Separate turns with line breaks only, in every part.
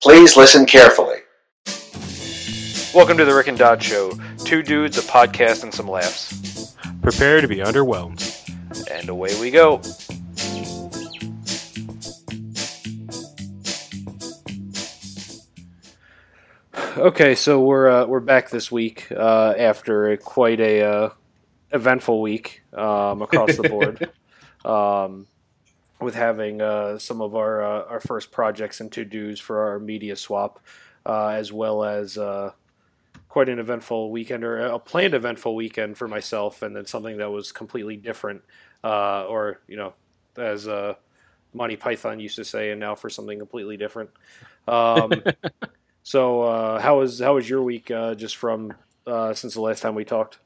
Please listen carefully.
Welcome to the Rick and Don Show. Two dudes, a podcast, and some laughs.
Prepare to be underwhelmed.
And away we go. Okay, so we're uh, we're back this week uh, after a, quite a uh, eventful week um, across the board, um, with having uh, some of our uh, our first projects and to dos for our media swap, uh, as well as quite an eventful weekend or a planned eventful weekend for myself, and then something that was completely different, or you know, as Monty Python used to say, and now for something completely different. Um, So uh, how was how was your week uh, just from uh, since the last time we talked?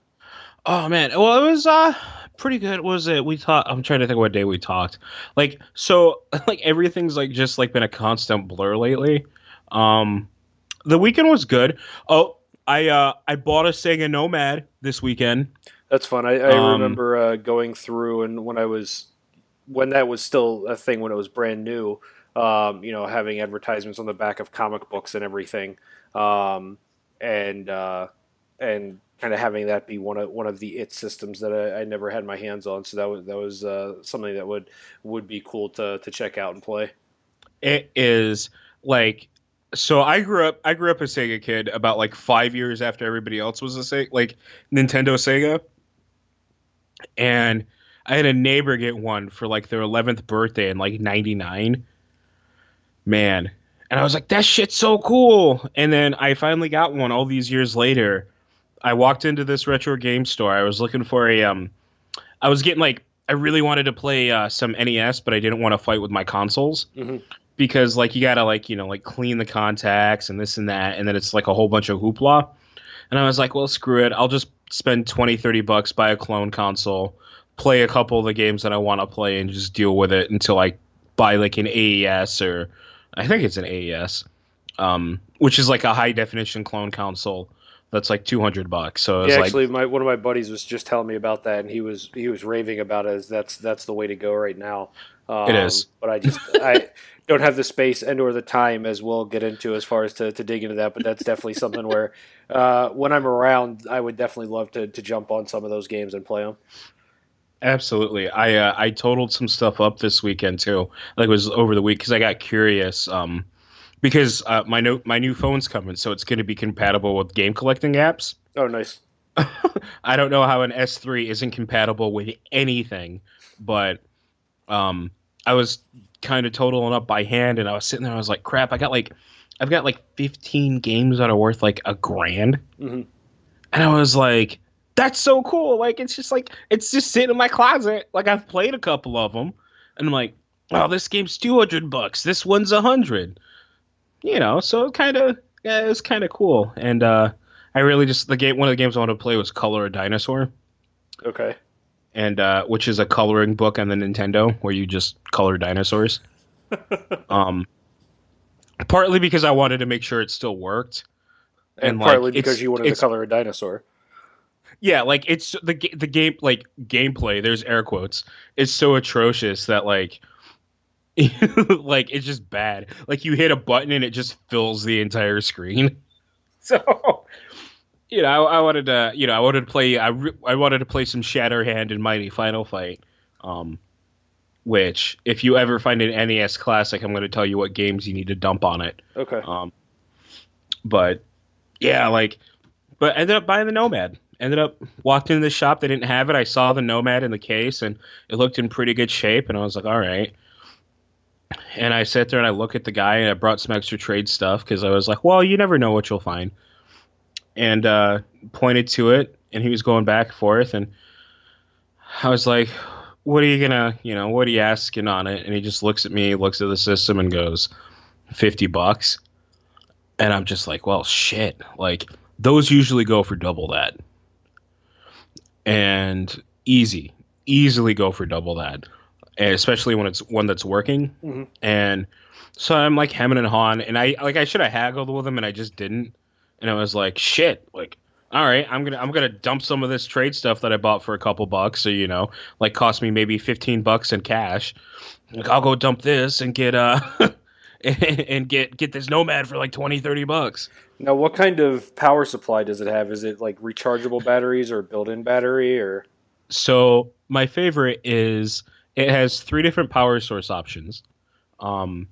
Oh man, well it was uh pretty good. What was it? We talked. I'm trying to think what day we talked. Like so, like everything's like just like been a constant blur lately. Um, the weekend was good. Oh, I uh I bought a Sega Nomad this weekend.
That's fun. I, I um, remember uh, going through and when I was when that was still a thing when it was brand new um, you know, having advertisements on the back of comic books and everything, um, and uh, and kind of having that be one of one of the it systems that I, I never had my hands on. So that was that was uh, something that would would be cool to to check out and play.
It is like so I grew up I grew up a Sega kid about like five years after everybody else was a Sega like Nintendo Sega. And I had a neighbor get one for like their eleventh birthday in like ninety nine man. And I was like, that shit's so cool. And then I finally got one all these years later. I walked into this retro game store. I was looking for a um I was getting like I really wanted to play uh, some NES, but I didn't want to fight with my consoles. Mm-hmm. Because like you gotta like, you know, like clean the contacts and this and that, and then it's like a whole bunch of hoopla. And I was like, well screw it. I'll just spend 20, 30 bucks, buy a clone console, play a couple of the games that I want to play and just deal with it until I buy like an AES or I think it's an AES, um, which is like a high definition clone console that's like 200 bucks. So
yeah, actually, like, my one of my buddies was just telling me about that, and he was he was raving about it as that's that's the way to go right now.
Um, it is,
but I just I don't have the space and or the time as we'll get into as far as to, to dig into that. But that's definitely something where uh, when I'm around, I would definitely love to to jump on some of those games and play them.
Absolutely. I uh, I totaled some stuff up this weekend too. Like it was over the week because I got curious. Um, because uh, my no, my new phone's coming, so it's going to be compatible with game collecting apps.
Oh, nice.
I don't know how an S3 isn't compatible with anything, but um, I was kind of totaling up by hand, and I was sitting there. I was like, "Crap! I got like, I've got like 15 games that are worth like a grand," mm-hmm. and I was like, that's so cool. Like it's just like it's just sitting in my closet. Like I've played a couple of them, and I'm like, oh, this game's two hundred bucks. This one's a hundred. You know, so kind of yeah, it was kind of cool. And uh, I really just the game. One of the games I wanted to play was Color a Dinosaur.
Okay.
And uh, which is a coloring book on the Nintendo where you just color dinosaurs. um, partly because I wanted to make sure it still worked,
and, and partly like, because you wanted to color a dinosaur
yeah, like it's the the game like gameplay. There's air quotes. It's so atrocious that like. like it's just bad. Like you hit a button and it just fills the entire screen. So, you know, I, I wanted to, you know, I wanted to play. I, re- I wanted to play some Shatterhand and Mighty Final Fight. Um, which if you ever find an NES classic, I'm going to tell you what games you need to dump on it.
Okay.
Um, but yeah, like, but ended up buying the Nomad ended up walked into the shop. They didn't have it. I saw the Nomad in the case, and it looked in pretty good shape. And I was like, all right. And I sat there and I look at the guy, and I brought some extra trade stuff because I was like, well, you never know what you'll find. And uh, pointed to it, and he was going back and forth, and I was like, what are you gonna, you know, what are you asking on it? And he just looks at me, looks at the system, and goes, fifty bucks. And I'm just like, well, shit. Like those usually go for double that and easy, easily go for double that, especially when it's one that's working. Mm-hmm. And so I'm like hemming and hawing, and I like I should have haggled with him, and I just didn't. And I was like, shit, like. All right, I'm gonna I'm gonna dump some of this trade stuff that I bought for a couple bucks, so you know, like cost me maybe fifteen bucks in cash. Like I'll go dump this and get uh and get get this Nomad for like 20, 30 bucks.
Now, what kind of power supply does it have? Is it like rechargeable batteries or built-in battery or?
So my favorite is it has three different power source options. Um,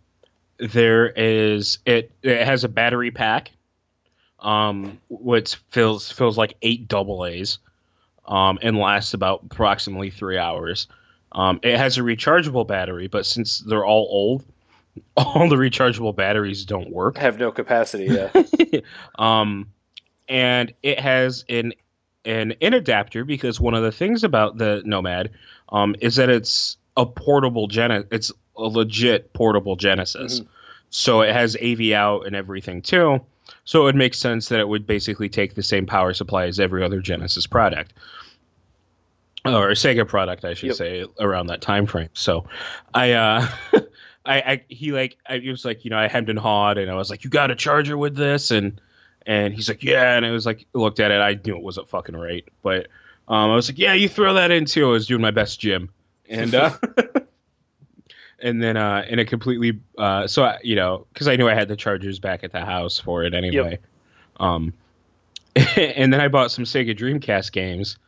there is it it has a battery pack, um, which fills fills like eight double A's, um, and lasts about approximately three hours. Um, it has a rechargeable battery, but since they're all old, all the rechargeable batteries don't work.
Have no capacity. Yeah.
um, and it has an an in adapter because one of the things about the Nomad um, is that it's a portable Gen. It's a legit portable Genesis. Mm-hmm. So it has AV out and everything too. So it would make sense that it would basically take the same power supply as every other Genesis product. Or Sega product, I should yep. say, around that time frame. So I uh I, I he like I, he was like, you know, I hemmed and hawed and I was like, You got a charger with this? And and he's like, Yeah, and I was like looked at it, I knew it wasn't fucking right. But um I was like, Yeah, you throw that in too. I was doing my best Jim. And uh and then uh and it completely uh so I, you know because i knew i had the chargers back at the house for it anyway yep. um and then i bought some sega dreamcast games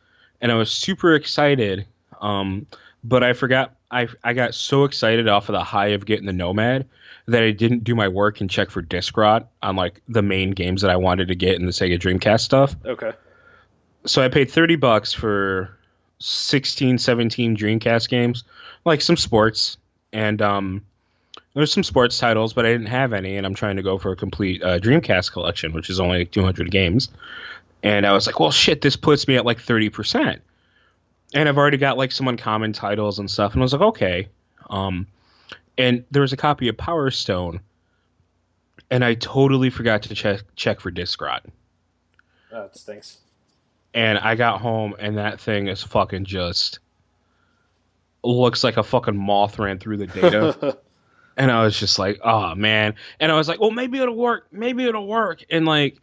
and i was super excited um but i forgot i i got so excited off of the high of getting the nomad that i didn't do my work and check for disc rot on like the main games that i wanted to get in the sega dreamcast stuff
okay
so i paid 30 bucks for 16 17 dreamcast games like some sports and um, there's some sports titles, but I didn't have any, and I'm trying to go for a complete uh, Dreamcast collection, which is only like 200 games. And I was like, well, shit, this puts me at like 30%. And I've already got like some uncommon titles and stuff, and I was like, okay. Um, and there was a copy of Power Stone, and I totally forgot to check check for disc rot.
That stinks.
And I got home, and that thing is fucking just looks like a fucking moth ran through the data. and I was just like, oh man. And I was like, well, maybe it'll work. Maybe it'll work. And like,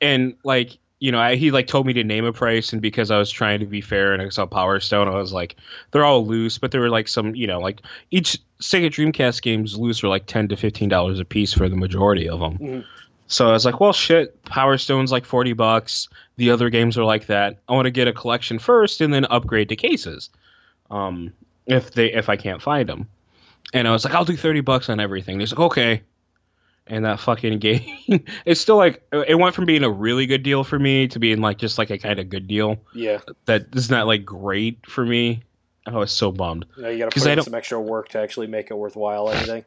and like, you know, I, he like told me to name a price, and because I was trying to be fair and I saw Power Stone, I was like, they're all loose, but there were like some, you know, like each Sega Dreamcast games loose are like ten to fifteen dollars a piece for the majority of them. Mm-hmm. So I was like, well, shit, Power Stone's like forty bucks. The other games are like that. I want to get a collection first, and then upgrade to cases um, if they if I can't find them. And I was like, I'll do thirty bucks on everything. He's like, okay. And that fucking game, it's still like it went from being a really good deal for me to being like just like a kind of good deal.
Yeah,
that is not like great for me. I was so bummed.
Yeah, you got to put in some extra work to actually make it worthwhile. Anything.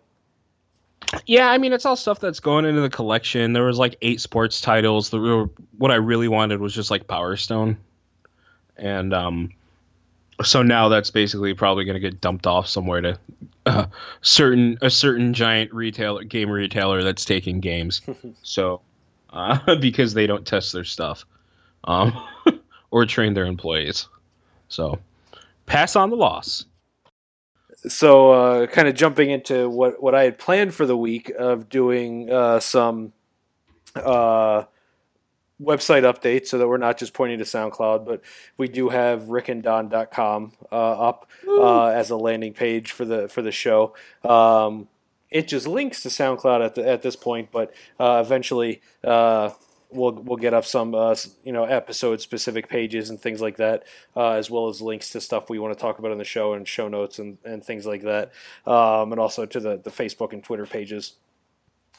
Yeah, I mean it's all stuff that's going into the collection. There was like eight sports titles. The what I really wanted was just like Power Stone, and um, so now that's basically probably going to get dumped off somewhere to uh, certain a certain giant retailer game retailer that's taking games so uh, because they don't test their stuff um, or train their employees so pass on the loss
so uh, kind of jumping into what what i had planned for the week of doing uh, some uh, website updates so that we're not just pointing to SoundCloud, but we do have rickandon.com uh, up uh, as a landing page for the for the show. Um, it just links to SoundCloud at the, at this point, but uh, eventually uh, we'll we'll get up some uh, you know episode specific pages and things like that, uh, as well as links to stuff we want to talk about in the show and show notes and, and things like that, um, and also to the the Facebook and Twitter pages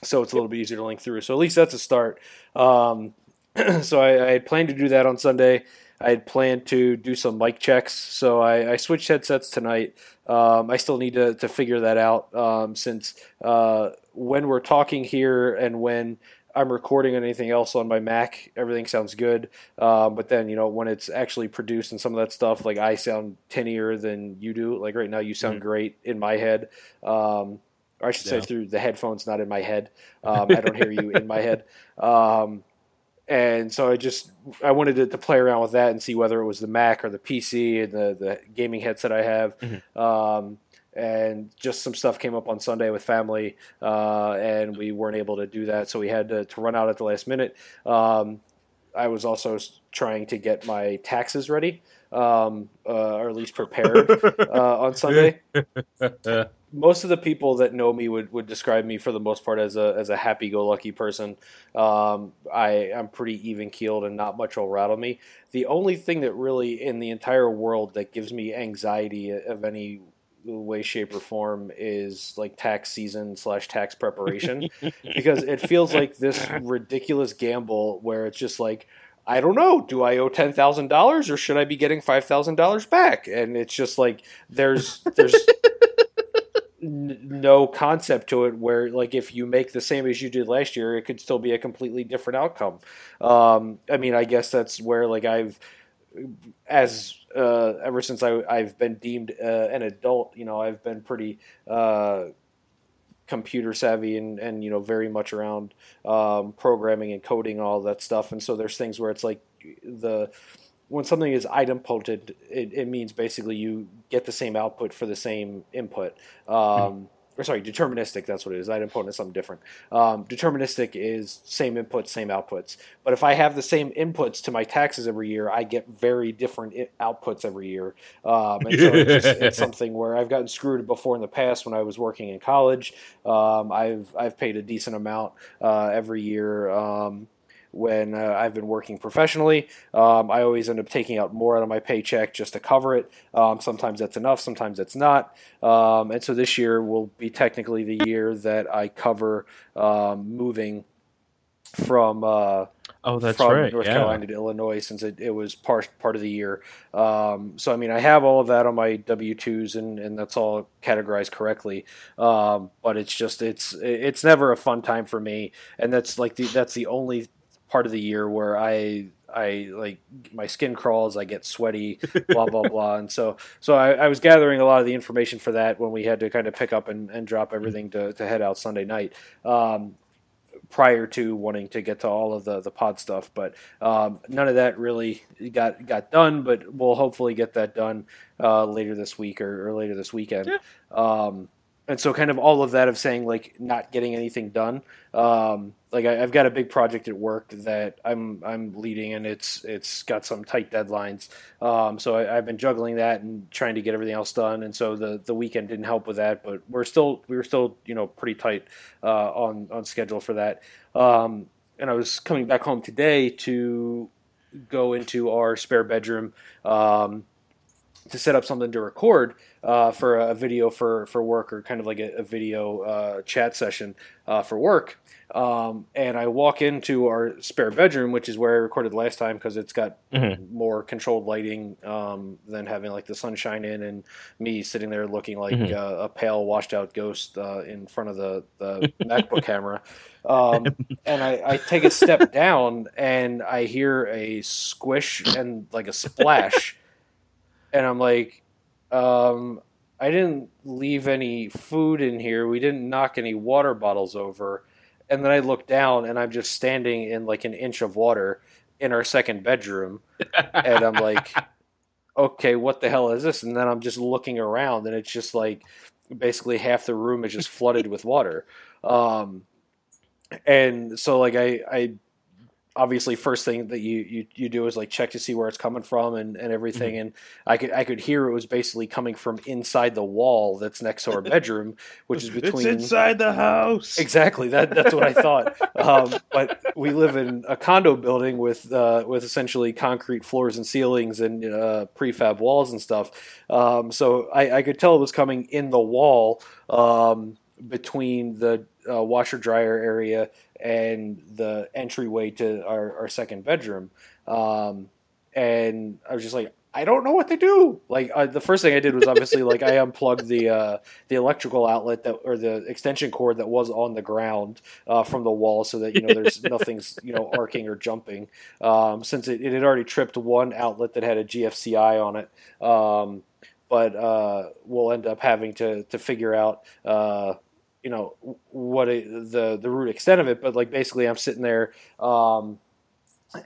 so it's a little bit easier to link through. So at least that's a start. Um, so I, I, had planned to do that on Sunday. I had planned to do some mic checks, so I, I switched headsets tonight. Um, I still need to, to figure that out um, since uh, when we're talking here and when I'm recording anything else on my Mac, everything sounds good. Um, but then, you know, when it's actually produced and some of that stuff, like I sound tinnier than you do. Like right now, you sound mm-hmm. great in my head. Um, or I should yeah. say through the headphones, not in my head. Um, I don't hear you in my head. Um, and so I just I wanted to, to, play around with that and see whether it was the Mac or the PC and the the gaming headset I have. Mm-hmm. And just some stuff came up on Sunday with family, uh, and we weren't able to do that, so we had to, to run out at the last minute. Um, I was also trying to get my taxes ready, um, uh, or at least prepared uh, on Sunday. most of the people that know me would, would describe me for the most part as a as a happy go lucky person. Um, I I'm pretty even keeled and not much will rattle me. The only thing that really in the entire world that gives me anxiety of any way, shape, or form is like tax season slash tax preparation because it feels like this ridiculous gamble where it's just like I don't know. Do I owe ten thousand dollars or should I be getting five thousand dollars back? And it's just like there's there's n- no concept to it where like if you make the same as you did last year, it could still be a completely different outcome. Um, I mean, I guess that's where like I've as uh, ever since I, I've been deemed uh, an adult, you know, I've been pretty uh, computer savvy and, and you know very much around um, programming and coding all that stuff. And so there's things where it's like the when something is idempotent, it, it means basically you get the same output for the same input. Um, or sorry, deterministic. That's what it is. Idempotent is something different. Um, deterministic is same inputs, same outputs. But if I have the same inputs to my taxes every year, I get very different outputs every year. Um, and so it's, just, it's, something where I've gotten screwed before in the past when I was working in college. Um, I've I've paid a decent amount uh, every year. Um, when uh, I've been working professionally. Um, I always end up taking out more out of my paycheck just to cover it. Um, sometimes that's enough, sometimes that's not. Um, and so this year will be technically the year that I cover um, moving from. Uh,
Oh, that's
from
right.
North
yeah.
Carolina to Illinois since it, it was part part of the year. Um, so I mean, I have all of that on my W twos and, and that's all categorized correctly. Um, but it's just it's it's never a fun time for me, and that's like the that's the only part of the year where I I like my skin crawls, I get sweaty, blah blah blah, and so so I, I, was gathering a lot of the information for that when we had to kind of pick up and, and drop everything to, to head out Sunday night. Um, prior to wanting to get to all of the, the pod stuff, but um, none of that really got got done. But we'll hopefully get that done uh, later this week or, or later this weekend. Yeah. Um, and so kind of all of that of saying like not getting anything done um, like I, have got a big project at work that I'm I'm leading and it's it's got some tight deadlines. Um, so I, have been juggling that and trying to get everything else done. And so the the weekend didn't help with that but we're still we were still you know pretty tight uh, on on schedule for that. Um, and I was coming back home today to go into our spare bedroom um, to set up something to record uh, for a video for, for work or kind of like a, a video uh, chat session uh, for work. Um, and I walk into our spare bedroom, which is where I recorded last time because it's got mm-hmm. more controlled lighting um, than having like the sunshine in and me sitting there looking like mm-hmm. Uh, a pale, washed out ghost uh, in front of the, the MacBook camera. Um, and I, I take a step down and I hear a squish and like a splash. And I'm like, um, I didn't leave any food in here. We didn't knock any water bottles over. And then I look down and I'm just standing in like an inch of water in our second bedroom. and I'm like, okay, what the hell is this? And then I'm just looking around and it's just like basically half the room is just flooded with water. Um, and so like I, I obviously first thing that you, you, you do is like check to see where it's coming from and, and everything mm-hmm. and I could I could hear it was basically coming from inside the wall that's next to our bedroom which is between
it's inside the house.
Exactly that that's what I thought. Um, but we live in a condo building with uh, with essentially concrete floors and ceilings and uh, prefab walls and stuff. Um, so I, I, could tell it was coming in the wall um, between the uh, washer dryer area and the entryway to our, our second bedroom. Um, and I was just like, I don't know what to do. Like uh, the first thing I did was obviously like I unplugged the uh, the electrical outlet that or the extension cord that was on the ground uh, from the wall, so that you know there's nothing's you know arcing or jumping. Um, since it, it, had already tripped one outlet that had a GFCI on it, um, but uh, we'll end up having to to figure out uh, you know what it, the the root extent of it, but like basically I'm sitting there, um,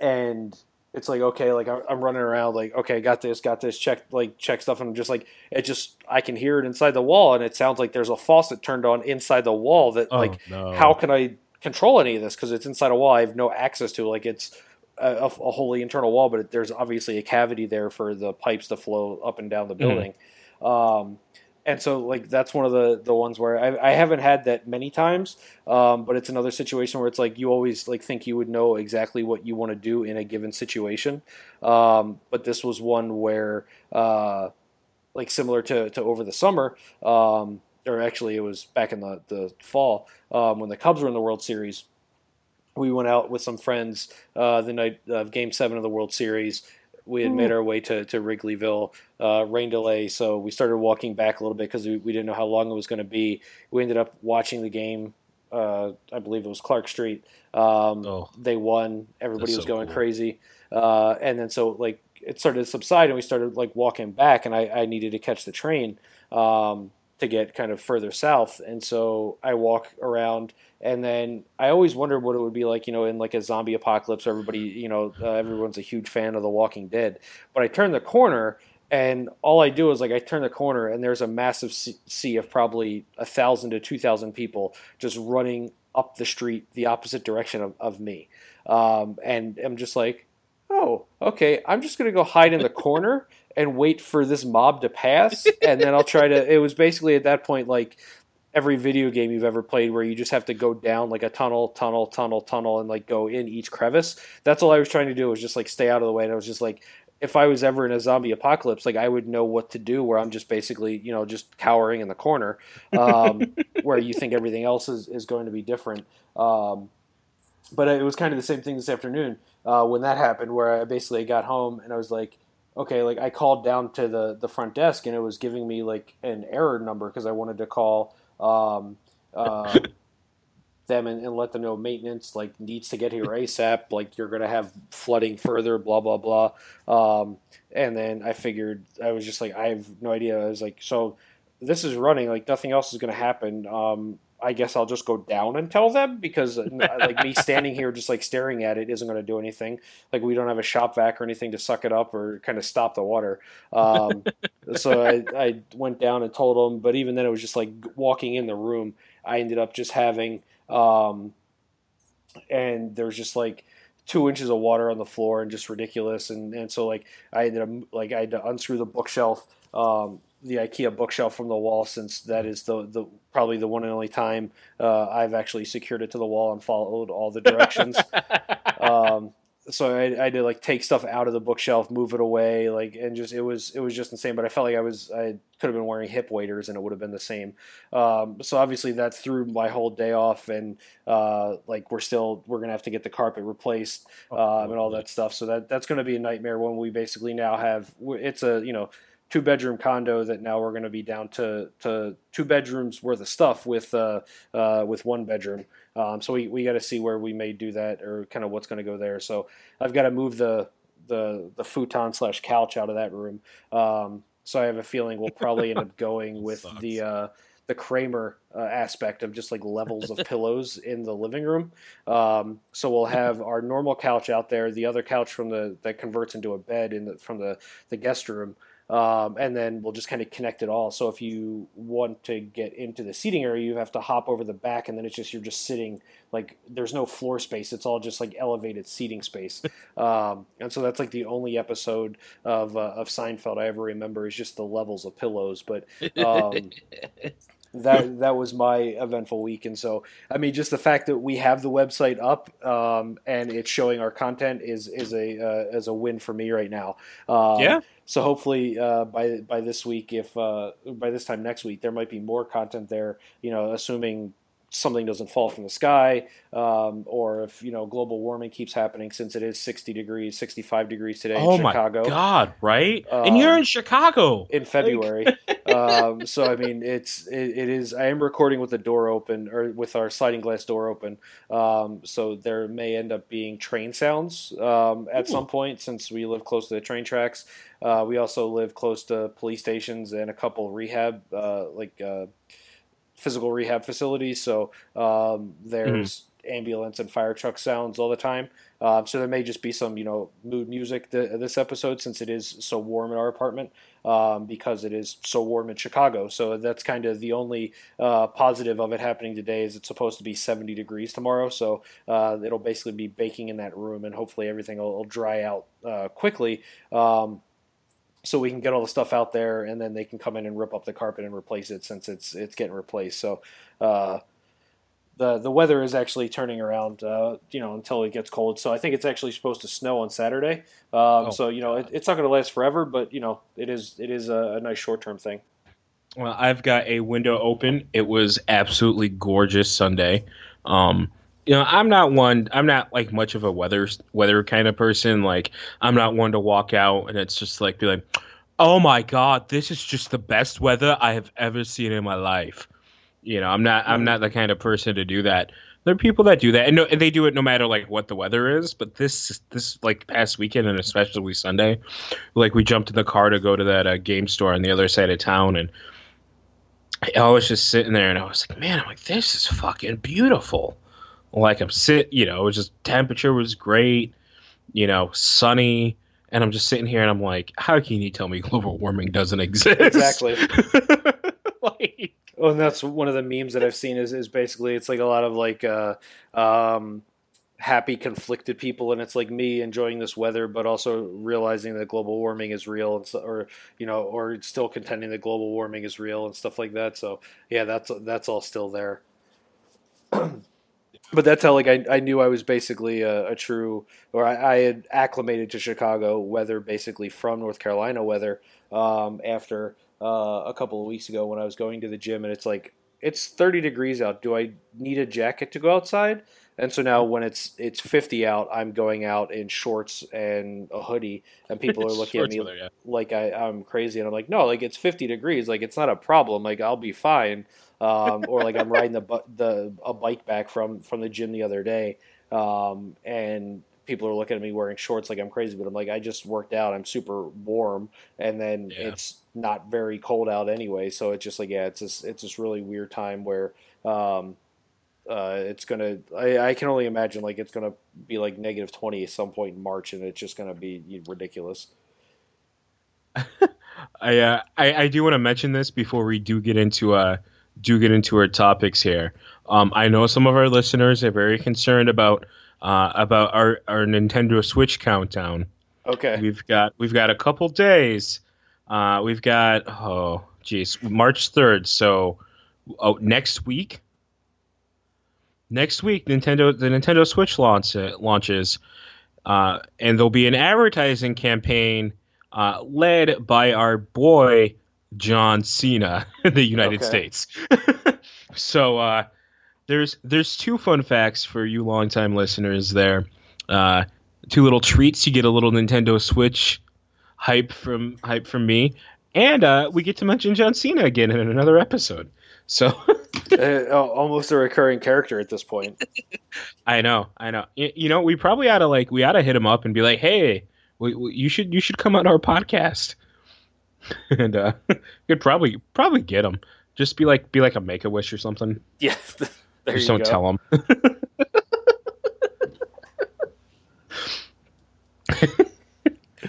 and it's like okay, like I'm running around, like okay, got this, got this, check like check stuff, and I'm just like it just I can hear it inside the wall, and it sounds like there's a faucet turned on inside the wall. That oh, like no. how can I control any of this because it's inside a wall I have no access to. Like it's a, a, wholly internal wall, but there's obviously a cavity there for the pipes to flow up and down the mm-hmm. building. Mm. Um, and so like that's one of the the ones where I, I haven't had that many times um, but it's another situation where it's like you always like think you would know exactly what you want to do in a given situation. Um, but this was one where uh, like similar to, to over the summer um, or actually it was back in the, the fall um, when the cubs were in the world series we went out with some friends uh, the night of game seven of the world series we had made our way to, to Wrigleyville, uh, rain delay, so we started walking back a little bit because we, we didn't know how long it was going to be. We ended up watching the game. Uh, I believe it was Clark Street. Um,
Oh.
They won. Everybody was
so
going
cool.
crazy, uh, and then so like it started to subside, and we started like walking back, and I, I needed to catch the train um, to get kind of further south, and so I walk around, and then I always wondered what it would be like, you know, in like a zombie apocalypse. Everybody, you know, uh, everyone's a huge fan of The Walking Dead, but I turn the corner. And all I do is like I turn the corner and there's a massive sea of probably a thousand to two thousand people just running up the street the opposite direction of, of me, um, and I'm just like, oh, okay, I'm just gonna go hide in the corner and wait for this mob to pass, and then I'll try to. It was basically at that point like every video game you've ever played where you just have to go down like a tunnel, tunnel, tunnel, tunnel, and like go in each crevice. That's all I was trying to do was just like stay out of the way. And I was just like, if I was ever in a zombie apocalypse, like I would know what to do. Where I'm just basically, you know, just cowering in the corner, um, where you think everything else is, is going to be different. Um, but it was kind of the same thing this afternoon uh, when that happened, where I basically got home and I was like, okay, like I called down to the the front desk and it was giving me like an error number because I wanted to call um, uh, them and, and let them know maintenance like needs to get here ASAP. Like you're gonna have flooding further, blah blah blah. Um, and then I figured I was just like I have no idea. I was like, so this is running, like nothing else is gonna happen. Um, I guess I'll just go down and tell them because like me standing here just like staring at it isn't going to do anything. Like we don't have a shop vac or anything to suck it up or kind of stop the water. Um, so I, I went down and told them, but even then it was just like walking in the room. I ended up just having, um, and there's just like two inches of water on the floor and just ridiculous. And, and so like I ended up like I had to unscrew the bookshelf. Um, the IKEA bookshelf from the wall, since that is the, the probably the one and only time uh, I've actually secured it to the wall and followed all the directions. um, so I, I had to like take stuff out of the bookshelf, move it away, like, and just it was it was just insane. But I felt like I was I could have been wearing hip waders and it would have been the same. Um, so obviously that threw my whole day off, and uh, like we're still we're gonna have to get the carpet replaced um, and all that stuff. So that that's going to be a nightmare when we basically now have it's a you know two bedroom condo that now we're going to be down to, to two bedrooms worth of stuff with uh, uh, with one bedroom. Um, so we, we got to see where we may do that or kind of what's going to go there. So I've got to move the the the futon slash couch out of that room. Um, so I have a feeling we'll probably end up going with
Sucks.
the uh, the Kramer uh, aspect of just like levels of pillows in the living room. Um, so we'll have our normal couch out there, the other couch from the that converts into a bed in the from the the guest room. Um, and then we'll just kind of connect it all. So if you want to get into the seating area, you have to hop over the back, and then it's just you're just sitting like there's no floor space. It's all just like elevated seating space. Um, and so that's like the only episode of uh, of Seinfeld I ever remember is just the levels of pillows. But um, that that was my eventful week, and so I mean, just the fact that we have the website up um, and it's showing our content is is a uh, is a win for me right now. Um,
Yeah.
So hopefully uh, by by this week, if uh, by this time next week, there might be more content there. You know, assuming something doesn't fall from the sky, um, or if you know global warming keeps happening, since it is sixty degrees, sixty five degrees today
oh
in Chicago
my god! Right? and you're
Um,
in Chicago.
in February. um, so I mean, it's it, it is. I am recording with the door open or with our sliding glass door open. Um, so there may end up being train sounds um, at
Ooh.
some point since we live close to the train tracks. Uh, we also live close to police stations and a couple rehab uh, like uh, physical rehab facility, So um, there's ambulance and fire truck sounds all the time. Um, so there may just be some, you know, mood music th- this episode since it is so warm in our apartment um, because it is so warm in Chicago. So that's kind of the only uh, positive of it happening today is it's supposed to be 70 degrees tomorrow. So uh, it'll basically be baking in that room and hopefully everything will, will dry out uh, quickly. Um, so we can get all the stuff out there, and then they can come in and rip up the carpet and replace it since it's it's getting replaced. So. Uh, the the weather is actually turning around, uh, you know, until it gets cold. So I think it's actually supposed to snow on Saturday. Um, oh, so you know, it, it's not going to last forever, but you know, it is it is a, a nice short term thing.
Well, I've got a window open. It was absolutely gorgeous Sunday. Um, you know, I'm not one. I'm not like much of a weather weather kind of person. Like, I'm not one to walk out and it's just like be like, oh my god, this is just the best weather I have ever seen in my life. You know, I'm not I'm not the kind of person to do that. There are people that do that, and, no, and they do it no matter like what the weather is. But this this like past weekend and especially Sunday, like we jumped in the car to go to that uh, game store on the other side of town, and I was just sitting there, and I was like, man, I'm like, this is fucking beautiful. Like I'm sit, you know, it was just temperature was great, you know, sunny, and I'm just sitting here, and I'm like, how can you tell me global warming doesn't exist?
Exactly. like Oh, and that's one of the memes that I've seen is, is basically it's like a lot of like uh, um, happy conflicted people, and it's like me enjoying this weather, but also realizing that global warming is real, and so, or you know, or still contending that global warming is real and stuff like that. So yeah, that's that's all still there. but that's how like I, I knew I was basically a, a true or I, I, had acclimated to Chicago weather basically from North Carolina weather um, after uh, a couple of weeks ago when I was going to the gym, and it's like it's 30 degrees out. Do I need a jacket to go outside? And so now when it's it's 50 out, I'm going out in shorts and a hoodie, and people are looking at me weather, yeah. like I, I'm crazy. And I'm like, no, like it's 50 degrees, like it's not a problem. Like I'll be fine. Um, or like I'm riding the the a bike back from from the gym the other day, um, and people are looking at me wearing shorts like I'm crazy, but I'm like, I just worked out. I'm super warm, and then yeah. it's not very cold out anyway. So it's just like, yeah, it's just it's this really weird time where um, uh, it's gonna. I, I, can only imagine like it's gonna be like negative twenty at some point in March, and it's just gonna be ridiculous.
I, uh, I I do want to mention this before we do get into uh do get into our topics here. Um, I know some of our listeners are very concerned about uh, about our, our Nintendo Switch countdown.
Okay.
We've got we've got a couple days. Uh, we've got oh geez, March third. So oh next week. Next week, Nintendo the Nintendo Switch launch launches, uh, and there'll be an advertising campaign uh, led by our boy John Cena in the United okay. States. so uh, there's there's two fun facts for you longtime listeners there. Uh, two little treats. You get a little Nintendo Switch hype from hype from me, and uh, we get to mention John Cena again in another episode. So
uh, almost a recurring character at this point.
I know, I know. You, you, know, we probably ought to like we ought to hit him up and be like, hey, we, we, you should you should come on our podcast, and uh, you'd probably probably get them. Just be like be like a Make a Wish or something.
Yeah.
There Just don't go. tell them.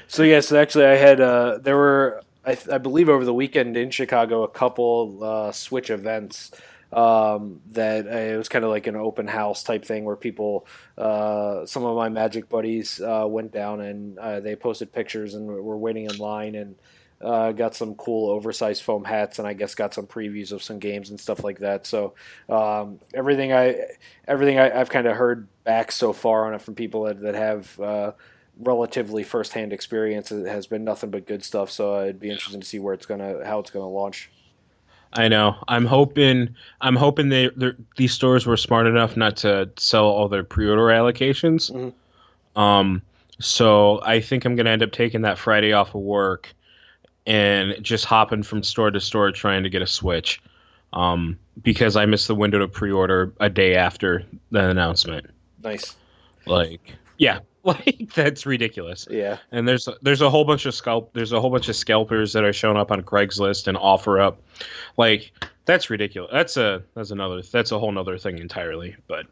so yes, actually, I had uh, there were I, I, believe over the weekend in Chicago a couple uh, Switch events um, that uh, it was kind of like an open house type thing where people, uh, some of my Magic buddies uh, went down and uh, they posted pictures and were waiting in line and uh, got some cool oversized foam hats, and I guess got some previews of some games and stuff like that. So um, everything I everything I, have kind of heard back so far on it from people that, that have uh, relatively firsthand experience has been nothing but good stuff. So it'd be interesting to see where it's gonna how it's gonna launch.
I know. I'm hoping. I'm hoping they these stores were smart enough not to sell all their pre-order allocations. Mm-hmm. Um, so I think I'm going to end up taking that Friday off of work and just hopping from store to store trying to get a Switch um, because I missed the window to pre-order a day after the announcement.
Nice.
Like, yeah, like that's ridiculous.
Yeah.
And there's there's a whole bunch of scalp there's a whole bunch of scalpers that are showing up on Craigslist and offer up, Like that's ridiculous. That's a that's another that's a whole nother thing entirely. But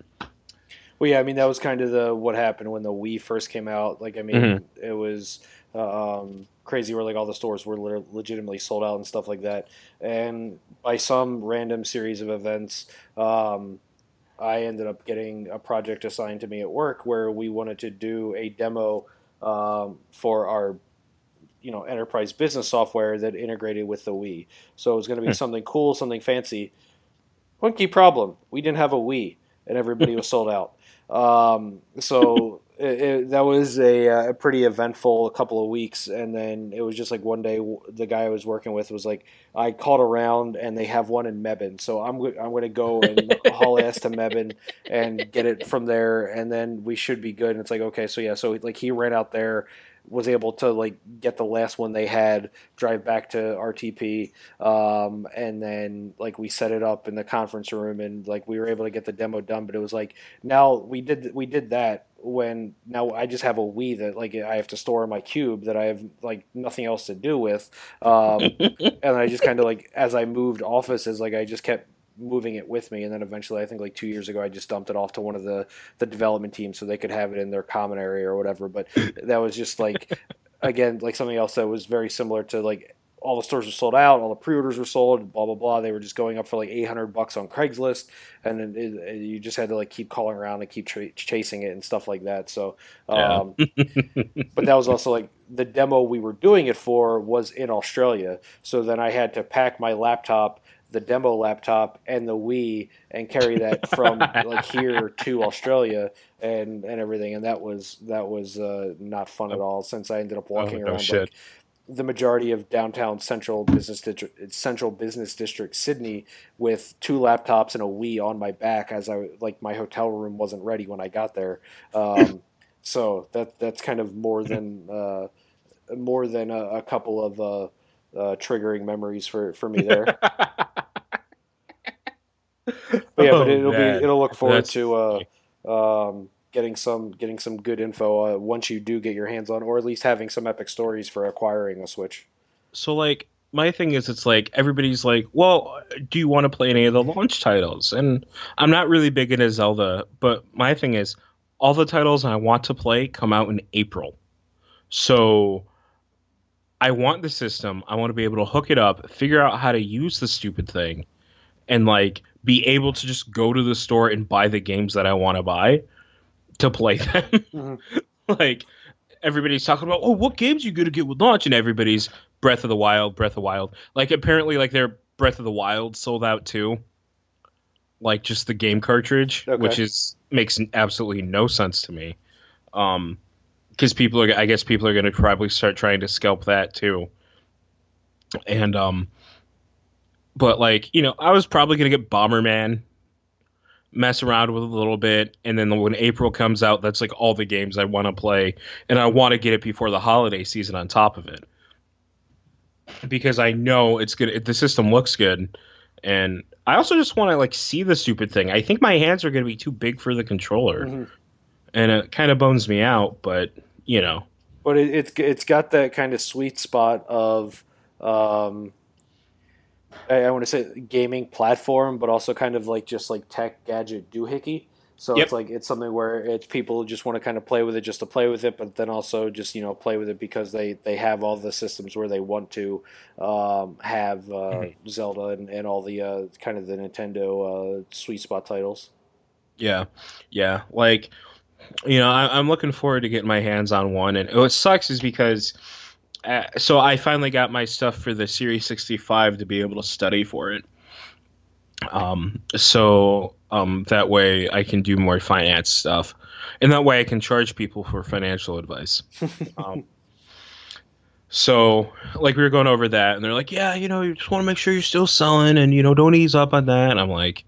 well, yeah, I mean that was kind of the what happened when the Wii first came out. Like, I mean, mm-hmm. it was um, crazy where like all the stores were legitimately sold out and stuff like that. And by some random series of events, um, I ended up getting a project assigned to me at work where we wanted to do a demo um, for our you know enterprise business software that integrated with the Wii. So it was going to be hmm. something cool, something fancy. One key problem: we didn't have a Wii, and everybody was sold out. Um, so it, it, that was a, uh, a, pretty eventful couple of weeks, and then it was just like one day the guy I was working with was like, I called around and they have one in Mebane, so I'm I'm going to go and haul ass to Mebane and get it from there, and then we should be good. And it's like okay, so yeah, so like he ran out there was able to like get the last one they had, drive back to RTP, um, and then like we set it up in the conference room, and like we were able to get the demo done. But it was like now we did we did that when now I just have a Wii that like I have to store in my cube that I have like nothing else to do with, um, and I just kind of like as I moved offices, like I just kept moving it with me and then eventually i think like two years ago i just dumped it off to one of the the development teams so they could have it in their common area or whatever but that was just like again like something else that was very similar to like all the stores were sold out, all the pre-orders were sold, blah blah blah. They were just going up for like 800 bucks on Craigslist, and then it, it, you just had to like keep calling around and keep tra- chasing it and stuff like that. So, um, yeah. but that was also like the demo we were doing it for was in Australia. So then I had to pack my laptop the demo laptop and the Wii and carry that from like here to Australia and and everything and that was that was uh, not fun at all since I ended up oh, walking oh, around no like the majority of downtown central business district central business district Sydney with two laptops and a Wii on my back as I like my hotel room wasn't ready when I got there um, so that that's kind of more than uh, more than a, a couple of uh, uh, triggering memories for, for me there. but yeah, oh, but it'll man. be it'll look forward That's to uh, um, getting some getting some good info uh, once you do get your hands on, or at least having some epic stories for acquiring a Switch.
So like my thing is it's like everybody's like, well, do you want to play any of the launch titles? And I'm not really big into Zelda, but my thing is all the titles I want to play come out in April. So I want the system. I want to be able to hook it up, figure out how to use the stupid thing, and like be able to just go to the store and buy the games that I want to buy to play them. Mm-hmm. like everybody's talking about, oh, what games you gonna get with launch? And everybody's Breath of the Wild, Breath of Wild. Like apparently, like their Breath of the Wild sold out too. Like just the game cartridge, okay. which is makes absolutely no sense to me. Um, because people are I guess people are going to probably start trying to scalp that too. And um but like, you know, I was probably going to get Bomberman mess around with a little bit and then when April comes out that's like all the games I want to play and I want to get it before the holiday season on top of it. Because I know it's good the system looks good and I also just want to like see the stupid thing. I think my hands are going to be too big for the controller. Mm-hmm and it kind of bones me out, but you know.
But it, it's it's got that kind of sweet spot of, um, I, I want to say gaming platform, but also kind of like just like tech gadget doohickey. So yep. it's like it's something where it's people just want to kind of play with it just to play with it, but then also just you know play with it because they they have all the systems where they want to um, have uh, mm-hmm. Zelda and, and all the uh, kind of the Nintendo uh, sweet spot titles.
Yeah, yeah, like you know, I, am looking forward to getting my hands on one. And what sucks is because, so I finally got my stuff for the Series 65 to be able to study for it. Um, so um, that way I can do more finance stuff, and that way I can charge people for financial advice. um, so, like, we were going over that, and they're like, "Yeah, you know, you just want to make sure you're still selling, and you know, don't ease up on that." And I'm like,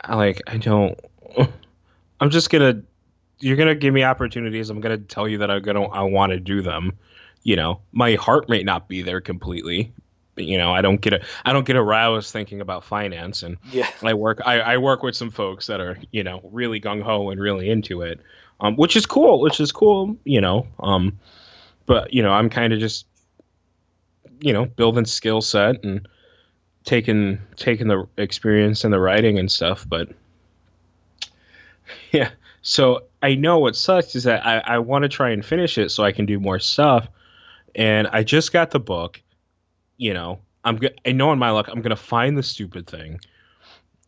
I like, I don't. I'm just gonna you're gonna give me opportunities. I'm gonna tell you that I'm gonna I want to do them. You know, my heart may not be there completely. But, you know, I don't get a I don't get aroused thinking about finance, and
yeah,
I work I, I work with some folks that are you know really gung ho and really into it, um, which is cool, which is cool. You know, um, but you know, I'm kind of just you know building skill set and taking taking the experience and the writing and stuff, but yeah. So I know what sucks is that I, I want to try and finish it so I can do more stuff. And I just got the book. You know, I'm go- I know in my luck I'm gonna find the stupid thing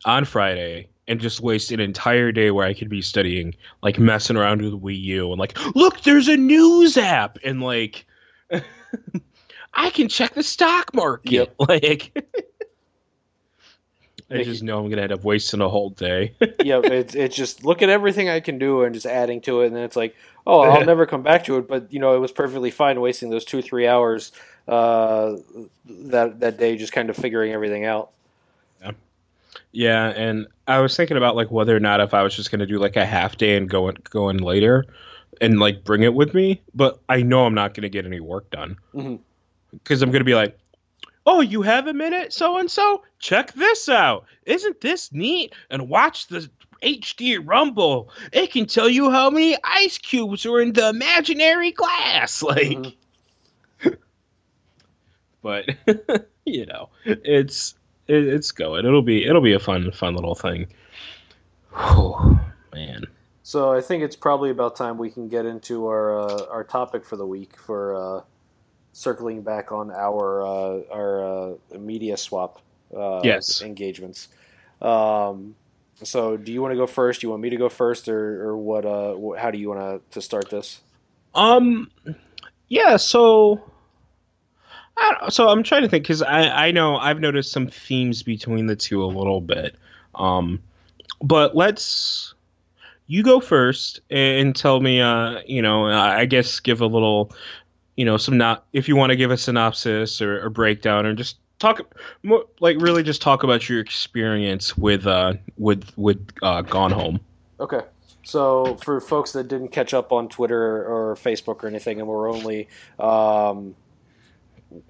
on Friday and just waste an entire day where I could be studying, like messing around with Wii U and like, look, there's a news app and like I can check the stock market.
Yep.
Like, I just know I'm gonna end up wasting a whole day.
yeah, it's it's just look at everything I can do and just adding to it, and then it's like, oh, I'll never come back to it. But you know, it was perfectly fine wasting those two three hours uh, that that day just kind of figuring everything out.
yeah, yeah, and I was thinking about like whether or not if I was just gonna do like a half day and go in, go in later, and like bring it with me. But I know I'm not gonna get any work done
Mhm.
because I'm gonna be like, oh, you have a minute, so and so. Check this out. Isn't this neat? And watch the HD Rumble. It can tell you how many ice cubes are in the imaginary glass. Like.
Mhm.
but you know, it's it, it's going. It'll be it'll be a fun fun little thing. Oh man.
So I think it's probably about time we can get into our uh, our topic for the week for uh, circling back on our uh, our uh, media swap uh,
Yes.
engagements. Um, so do you want to go first? Do you want me to go first, or, or what? Uh, how do you want to to start this?
Um. Yeah. So. I so I'm trying to think because I I know I've noticed some themes between the two a little bit. Um, but let's you go first and tell me. Uh, you know, I guess give a little. You know, some not if you want to give a synopsis or, a breakdown or just talk like really just talk about your experience with uh with with uh Gone Home.
Okay. So for folks that didn't catch up on Twitter or Facebook or anything, and we're only um,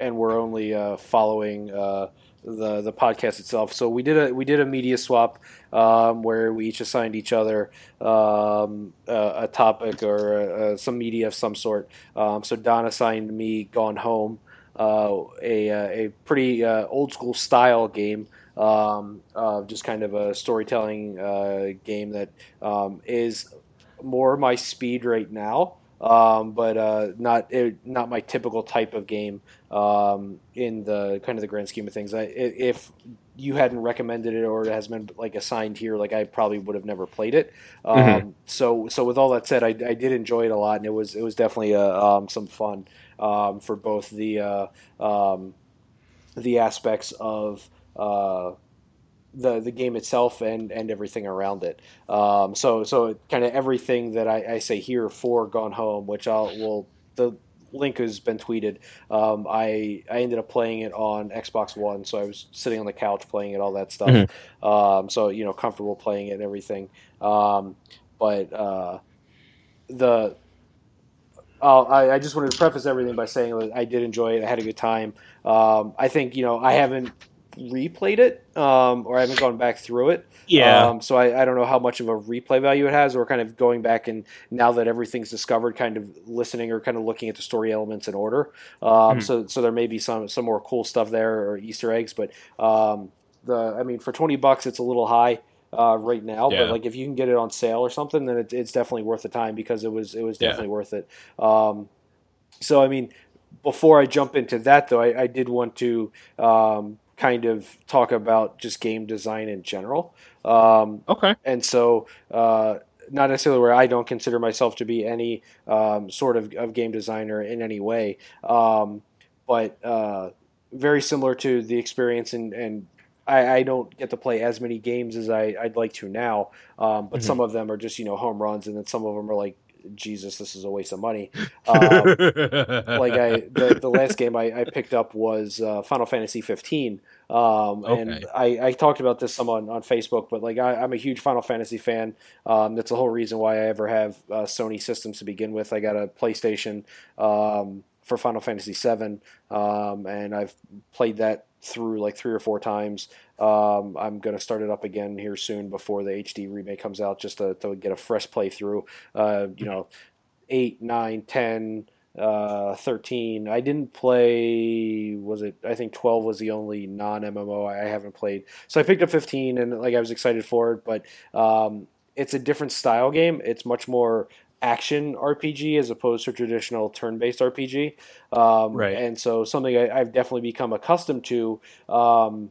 and we're only uh, following uh, the the podcast itself. So we did a we did a media swap um, where we each assigned each other um, a, a topic or uh some media of some sort. Um, so Don assigned me Gone Home, uh, a a pretty uh, old school style game. Uh, just kind of a storytelling uh, game that um, is more my speed right now, um, but uh, not it, not my typical type of game um, in the kind of the grand scheme of things. I, if you hadn't recommended it or it has been like assigned here, like I probably would have never played it. Um,
Mhm.
So so with all that said, I, I did enjoy it a lot, and it was it was definitely uh um, some fun um, for both the uh, um, the aspects of uh, the the game itself and and everything around it. Um, so so kind of everything that I, I say here for Gone Home, which I'll will the link has been tweeted. Um, I I ended up playing it on Xbox One, so I was sitting on the couch playing it, all that stuff.
Mhm.
Um, so you know, comfortable playing it and everything. Um, but uh, the uh, I, I just wanted to preface everything by saying that I did enjoy it. I had a good time. Um, I think you know I haven't replayed it um, or I haven't gone back through it.
Yeah.
Um, so I, I don't know how much of a replay value it has, or kind of going back and now that everything's discovered, kind of listening or kind of looking at the story elements in order. Um,
Mhm.
So so there may be some some more cool stuff there or Easter eggs, but um, the I mean for twenty bucks it's a little high. Uh, right now,
Yeah.
but like if you can get it on sale or something, then it, it's definitely worth the time because it was it was
Yeah.
definitely worth it. Um, so I mean, before I jump into that though, I, I did want to um, kind of talk about just game design in general. Um,
okay.
and so uh, not necessarily where I don't consider myself to be any um, sort of, of game designer in any way, um, but uh, very similar to the experience and. and I, I don't get to play as many games as I, I'd like to now, um, but
Mhm.
some of them are just you know home runs, and then some of them are like, Jesus, this is a waste of money. Um, like I the, the last game I, I picked up was uh, Final Fantasy 15. Um, and I, I talked about this some on, on Facebook, but like I, I'm a huge Final Fantasy fan. Um, that's the whole reason why I ever have uh, Sony systems to begin with. I got a PlayStation um, for Final Fantasy 7, um, and I've played that through like three or four times. Um, I'm going to start it up again here soon before the HD remake comes out, just to, to get a fresh playthrough. Uh, you know, 8, 9, 10, uh, 13. I didn't play, was it, I think 12 was the only non MMO I haven't played. So I picked up 15 and like I was excited for it, but um, it's a different style game. It's much more action RPG as opposed to traditional turn based RPG. Um,
Right.
And so something I, I've definitely become accustomed to um,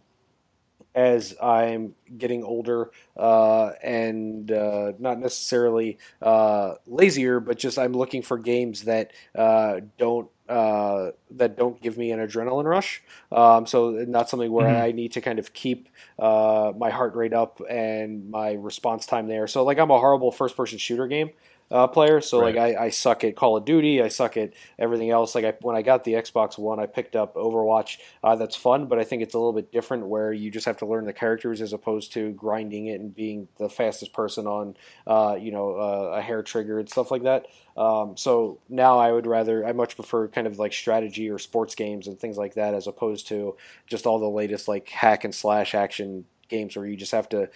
as I'm getting older uh, and uh, not necessarily uh, lazier, but just I'm looking for games that uh, don't uh, that don't give me an adrenaline rush. Um, so not something where mm-hmm. I need to kind of keep uh, my heart rate up and my response time there. So like I'm a horrible first person shooter game uh, player. So right. like I, I suck at Call of Duty, I suck at everything else. Like I, when I got the Xbox One, I picked up Overwatch. Uh, that's fun, but I think it's a little bit different where you just have to learn the characters as opposed to grinding it and being the fastest person on uh, you know uh, a hair trigger and stuff like that. Um, so now I would rather I much prefer kind of like strategy or sports games and things like that as opposed to just all the latest like hack and slash action games where you just have to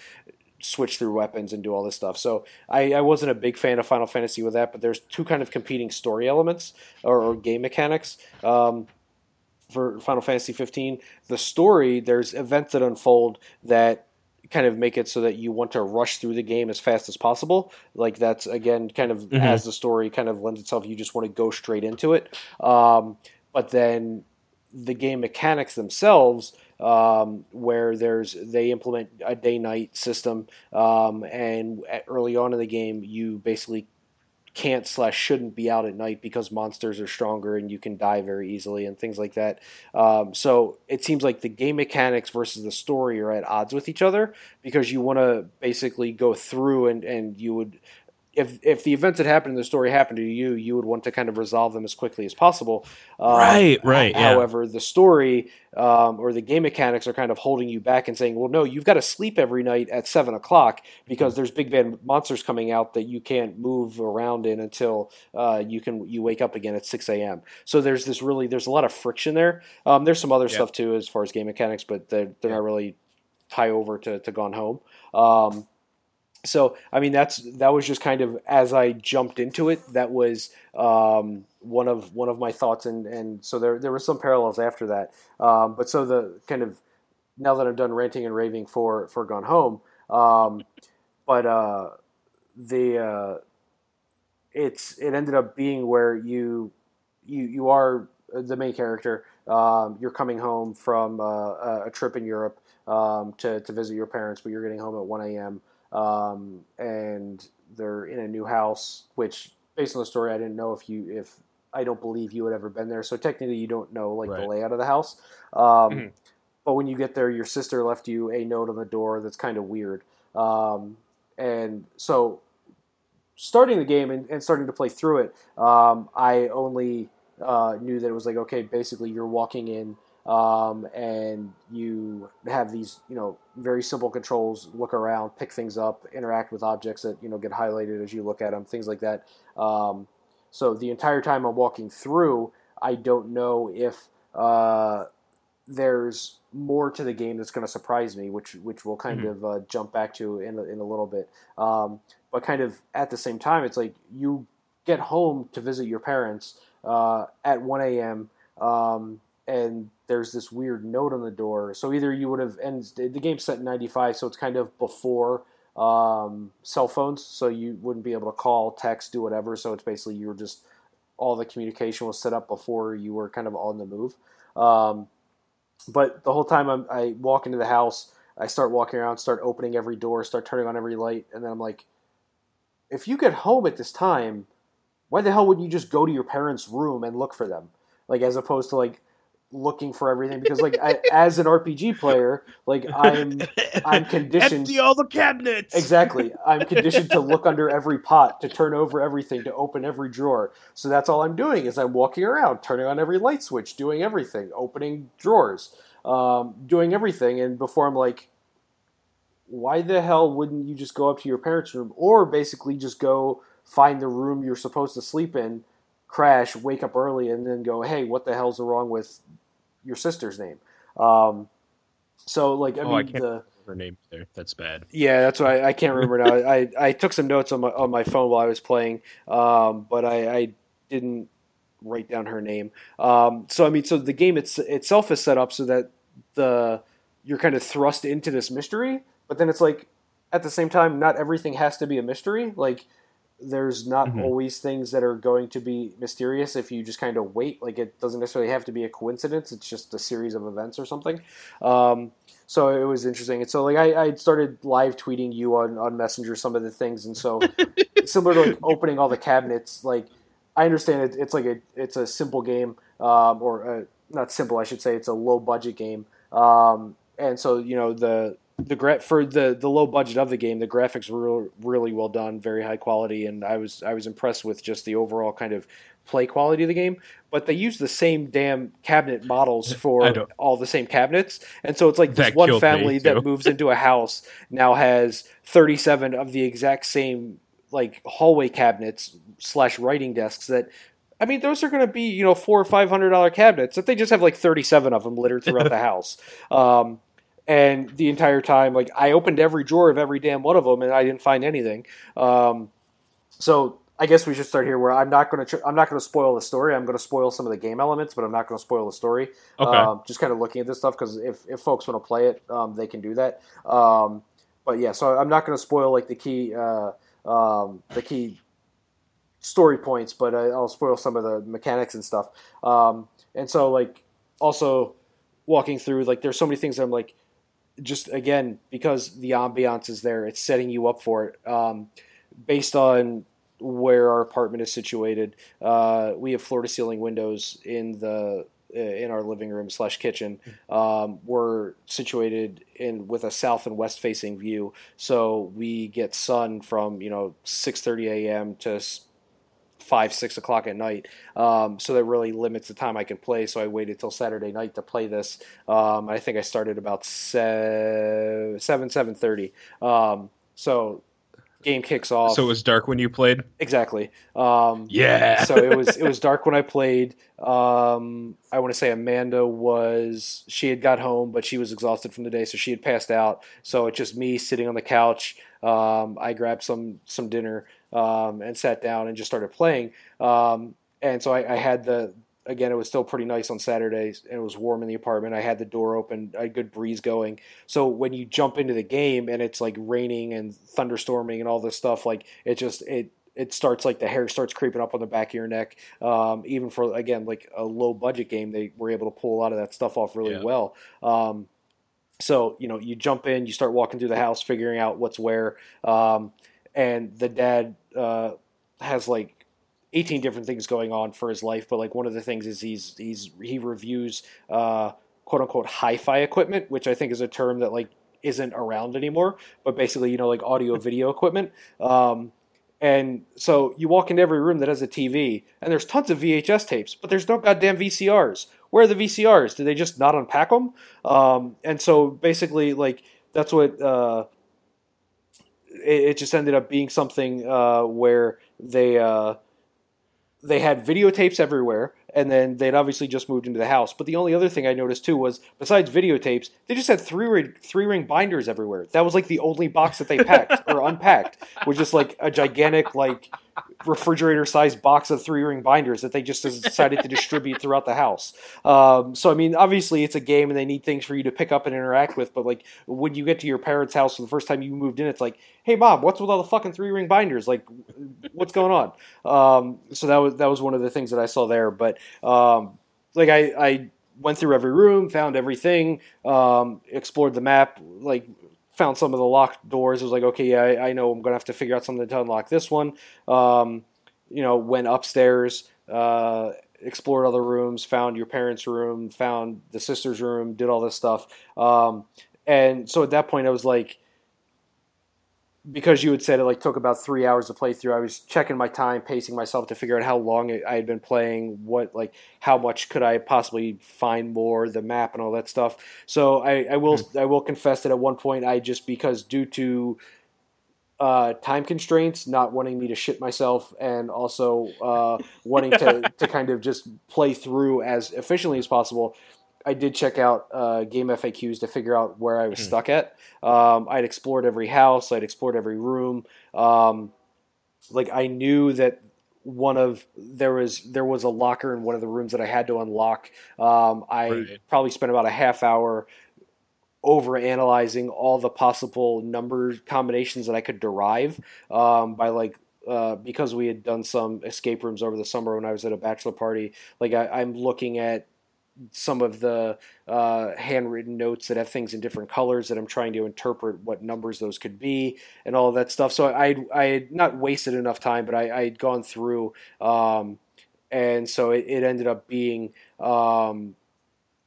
switch through weapons and do all this stuff. So I, I, wasn't a big fan of Final Fantasy with that, but there's two kind of competing story elements or, or game mechanics. Um, for Final Fantasy 15, the story there's events that unfold that kind of make it so that you want to rush through the game as fast as possible. Like that's again kind of mm-hmm. as the story kind of lends itself, you just want to go straight into it. Um, but then the game mechanics themselves um, where there's they implement a day night system, um, and early on in the game you basically can't slash shouldn't be out at night because monsters are stronger and you can die very easily and things like that. Um, so it seems like the game mechanics versus the story are at odds with each other because you want to basically go through and, and you would if if the events that happened in the story happened to you, you would want to kind of resolve them as quickly as possible.
Um, right, right.
However, yeah. the story um, or the game mechanics are kind of holding you back and saying, "Well, no, you've got to sleep every night at seven o'clock because there's big bad monsters coming out that you can't move around in until uh, you can you wake up again at six a.m." So there's this really there's a lot of friction there. Um, there's some other yeah. stuff too as far as game mechanics, but they're, they're yeah. not really tie over to, to Gone Home. Um, so I mean that's that was just kind of as I jumped into it. That was um, one of one of my thoughts, and and so there there were some parallels after that. Um, but so the kind of now that I'm done ranting and raving for for Gone Home, um, but uh, the uh, it's it ended up being where you you you are the main character. Um, you're coming home from uh, a trip in Europe um, to to visit your parents, but you're getting home at 1 a.m um, and they're in a new house. Which, based on the story, I didn't know if you if I don't believe you had ever been there. So technically, you don't know like right. the layout of the house. Um, mm-hmm. But when you get there, your sister left you a note on the door that's kind of weird. Um, and so, starting the game and, and, starting to play through it, um, I only uh, knew that it was like okay, basically you're walking in um, and you have these you know very simple controls look around pick things up interact with objects that you know get highlighted as you look at them things like that um, so the entire time i'm walking through i don't know if uh, there's more to the game that's going to surprise me which which we'll kind mm-hmm. of uh, jump back to in a, in a little bit um, but kind of at the same time it's like you get home to visit your parents uh, at 1 a.m um, and there's this weird note on the door. So either you would have, and the game's set in 95, so it's kind of before um, cell phones, so you wouldn't be able to call, text, do whatever. So it's basically you were just, all the communication was set up before you were kind of on the move. Um, but the whole time I'm, I walk into the house, I start walking around, start opening every door, start turning on every light, and then I'm like, if you get home at this time, why the hell wouldn't you just go to your parents' room and look for them? Like as opposed to like looking for everything because like I, as an RPG player, like I'm I'm conditioned
empty all the cabinets.
Exactly. I'm conditioned to look under every pot, to turn over everything, to open every drawer. So that's all I'm doing is I'm walking around, turning on every light switch, doing everything, opening drawers, um, doing everything and before I'm like why the hell wouldn't you just go up to your parents' room or basically just go find the room you're supposed to sleep in crash, wake up early, and then go, "Hey, what the hell's wrong with your sister's name?" Um, so, like, I oh, mean,
I
the
her name there. That's bad.
Yeah, that's why I, I, can't remember now. I, I took some notes on my on my phone while I was playing, um, but I, I, didn't write down her name. Um, so I mean, so the game it's, itself is set up so that the you're kind of thrust into this mystery, but then it's like at the same time, not everything has to be a mystery. Like there's not
Mhm.
always things that are going to be mysterious if you just kind of wait. Like it doesn't necessarily have to be a coincidence. It's just a series of events or something. Um, so it was interesting. And so like I, I started live tweeting you on, on Messenger some of the things. And so similar to like opening all the cabinets, like I understand it, it's like a it's a simple game, um, or uh not simple, I should say. It's a low budget game, um, and so you know the the gra- for the the low budget of the game, the graphics were really well done, very high quality, and I was I was impressed with just the overall kind of play quality of the game. But they use the same damn cabinet models for all the same cabinets, and so it's like this
That
one family that moves into a house now has thirty seven of the exact same like hallway cabinets slash writing desks that I mean, those are going to be you know four or five hundred dollar cabinets that they just have like thirty seven of them littered throughout the house. Um, and the entire time, like I opened every drawer of every damn one of them, and I didn't find anything. Um, so I guess we should start here. Where I'm not going to, tr- I'm not going to spoil the story. I'm going to spoil some of the game elements, but I'm not going to spoil the story.
Okay.
Um, just kind of looking at this stuff because if, if folks want to play it, um, they can do that. Um, but yeah, so I'm not going to spoil like the key, uh, um, the key story points, but I, I'll spoil some of the mechanics and stuff. Um, and so like also walking through like there's so many things that I'm like just again because the ambiance is there, it's setting you up for it. Um, based on where our apartment is situated, uh, we have floor to ceiling windows in the uh, in our living room slash kitchen. Um, we're situated in with a south and west facing view, so we get sun from you know 6:30 a.m. to five six o'clock at night. Um, so that really limits the time I can play. So I waited till Saturday night to play this. Um, I think I started about se- seven seven thirty. Um, so game kicks off.
so it was dark when you played.
exactly. Um,
Yeah.
so it was it was dark when I played. Um, I want to say Amanda was she had got home, but she was exhausted from the day, so she had passed out. So it's just me sitting on the couch. Um, I grabbed some some dinner um, and sat down and just started playing. Um, and so I, I had the again it was still pretty nice on Saturdays and it was warm in the apartment. I had the door open, a good breeze going. So when you jump into the game and it's like raining and thunderstorming and all this stuff, like it just it it starts like the hair starts creeping up on the back of your neck. Um, even for again like a low budget game, they were able to pull a lot of that stuff off really
Yeah.
well. Um, so you know you jump in, you start walking through the house, figuring out what's where, um, and the dad uh, has like 18 different things going on for his life, but like one of the things is he's he's he reviews uh, quote unquote hi-fi equipment, which I think is a term that like isn't around anymore, but basically you know like audio video equipment. Um, and so you walk into every room that has a TV, and there's tons of VHS tapes, but there's no goddamn VCRs. Where are the VCRs? Did they just not unpack them? Um, and so basically, like that's what uh, it, it just ended up being something uh, where they uh, they had videotapes everywhere, and then they'd obviously just moved into the house. But the only other thing I noticed too was besides videotapes, they just had three ring, three ring binders everywhere. That was like the only box that they packed or unpacked was just like a gigantic like refrigerator sized box of three ring binders that they just decided to distribute throughout the house. Um, so I mean, obviously it's a game and they need things for you to pick up and interact with. But like when you get to your parents' house for the first time you moved in, it's like, hey mom, what's with all the fucking three ring binders? Like, what's going on? Um, so that was that was one of the things that I saw there. But um, like I, I went through every room, found everything, um, explored the map, like found some of the locked doors. It was like, okay, yeah, I, I know I'm gonna have to figure out something to unlock this one. Um, you know, went upstairs, uh, explored other rooms, found your parents' room, found the sister's room, did all this stuff. Um, and so at that point, I was like, because you had said it like took about three hours to play through. I was checking my time, pacing myself to figure out how long I had been playing, what like how much could I possibly find more, the map and all that stuff. So I, I will I will confess that at one point I just because due to uh, time constraints, not wanting me to shit myself, and also uh, wanting to, to kind of just play through as efficiently as possible. I did check out uh, game FAQs to figure out where I was
Hmm.
stuck at. Um, I'd explored every house, I'd explored every room. Um, like I knew that one of there was there was a locker in one of the rooms that I had to unlock. Um, I
Right.
probably spent about a half hour over analyzing all the possible number combinations that I could derive um, by like uh, because we had done some escape rooms over the summer when I was at a bachelor party. Like I, I'm looking at some of the uh, handwritten notes that have things in different colors that I'm trying to interpret what numbers those could be and all of that stuff. So I I had not wasted enough time, but I had gone through, um, and so it, it, ended up being um,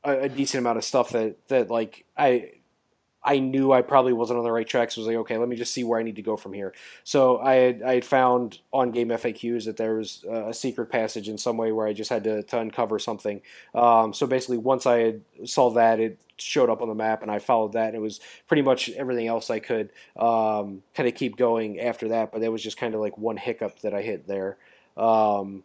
a, a, decent amount of stuff that that like I I knew I probably wasn't on the right track. So I was like, okay, let me just see where I need to go from here. So I had, I had found on game FAQs that there was a secret passage in some way where I just had to, to uncover something. Um, so basically, once I had saw that, it showed up on the map, and I followed that. And it was pretty much everything else I could um, kind of keep going after that. But that was just kind of like one hiccup that I hit there. Um,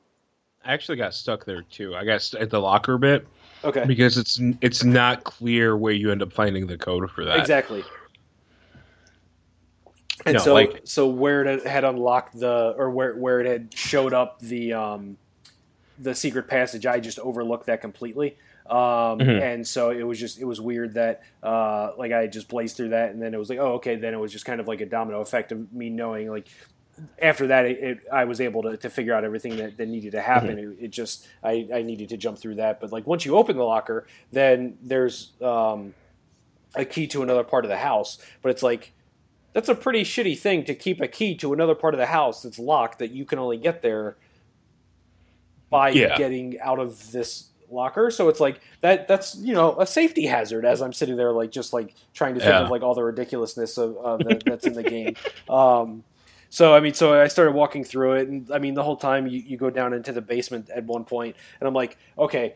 I actually got stuck there too. I got at the locker bit
Okay.
Because it's it's not clear where you end up finding the code for that.
Exactly. And no, so like, so where it had unlocked the or where where it had showed up the um the secret passage, I just overlooked that completely. Um, mm-hmm. and so it was just it was weird that uh, like I just blazed through that and then it was like oh okay then it was just kind of like a domino effect of me knowing like after that, it, it, I was able to, to figure out everything that, that needed to happen. Mm-hmm. It, it, just I, I needed to jump through that. But like once you open the locker, then there's um, a key to another part of the house. But it's like that's a pretty shitty thing to keep a key to another part of the house that's locked that you can only get there by yeah. getting out of this locker. So it's like that that's you know a safety hazard as I'm sitting there like just like trying to think yeah. of like all the ridiculousness of, of that, that's in the game. Um, so I mean, so I started walking through it, and I mean, the whole time you, you go down into the basement at one point, and I'm like, okay,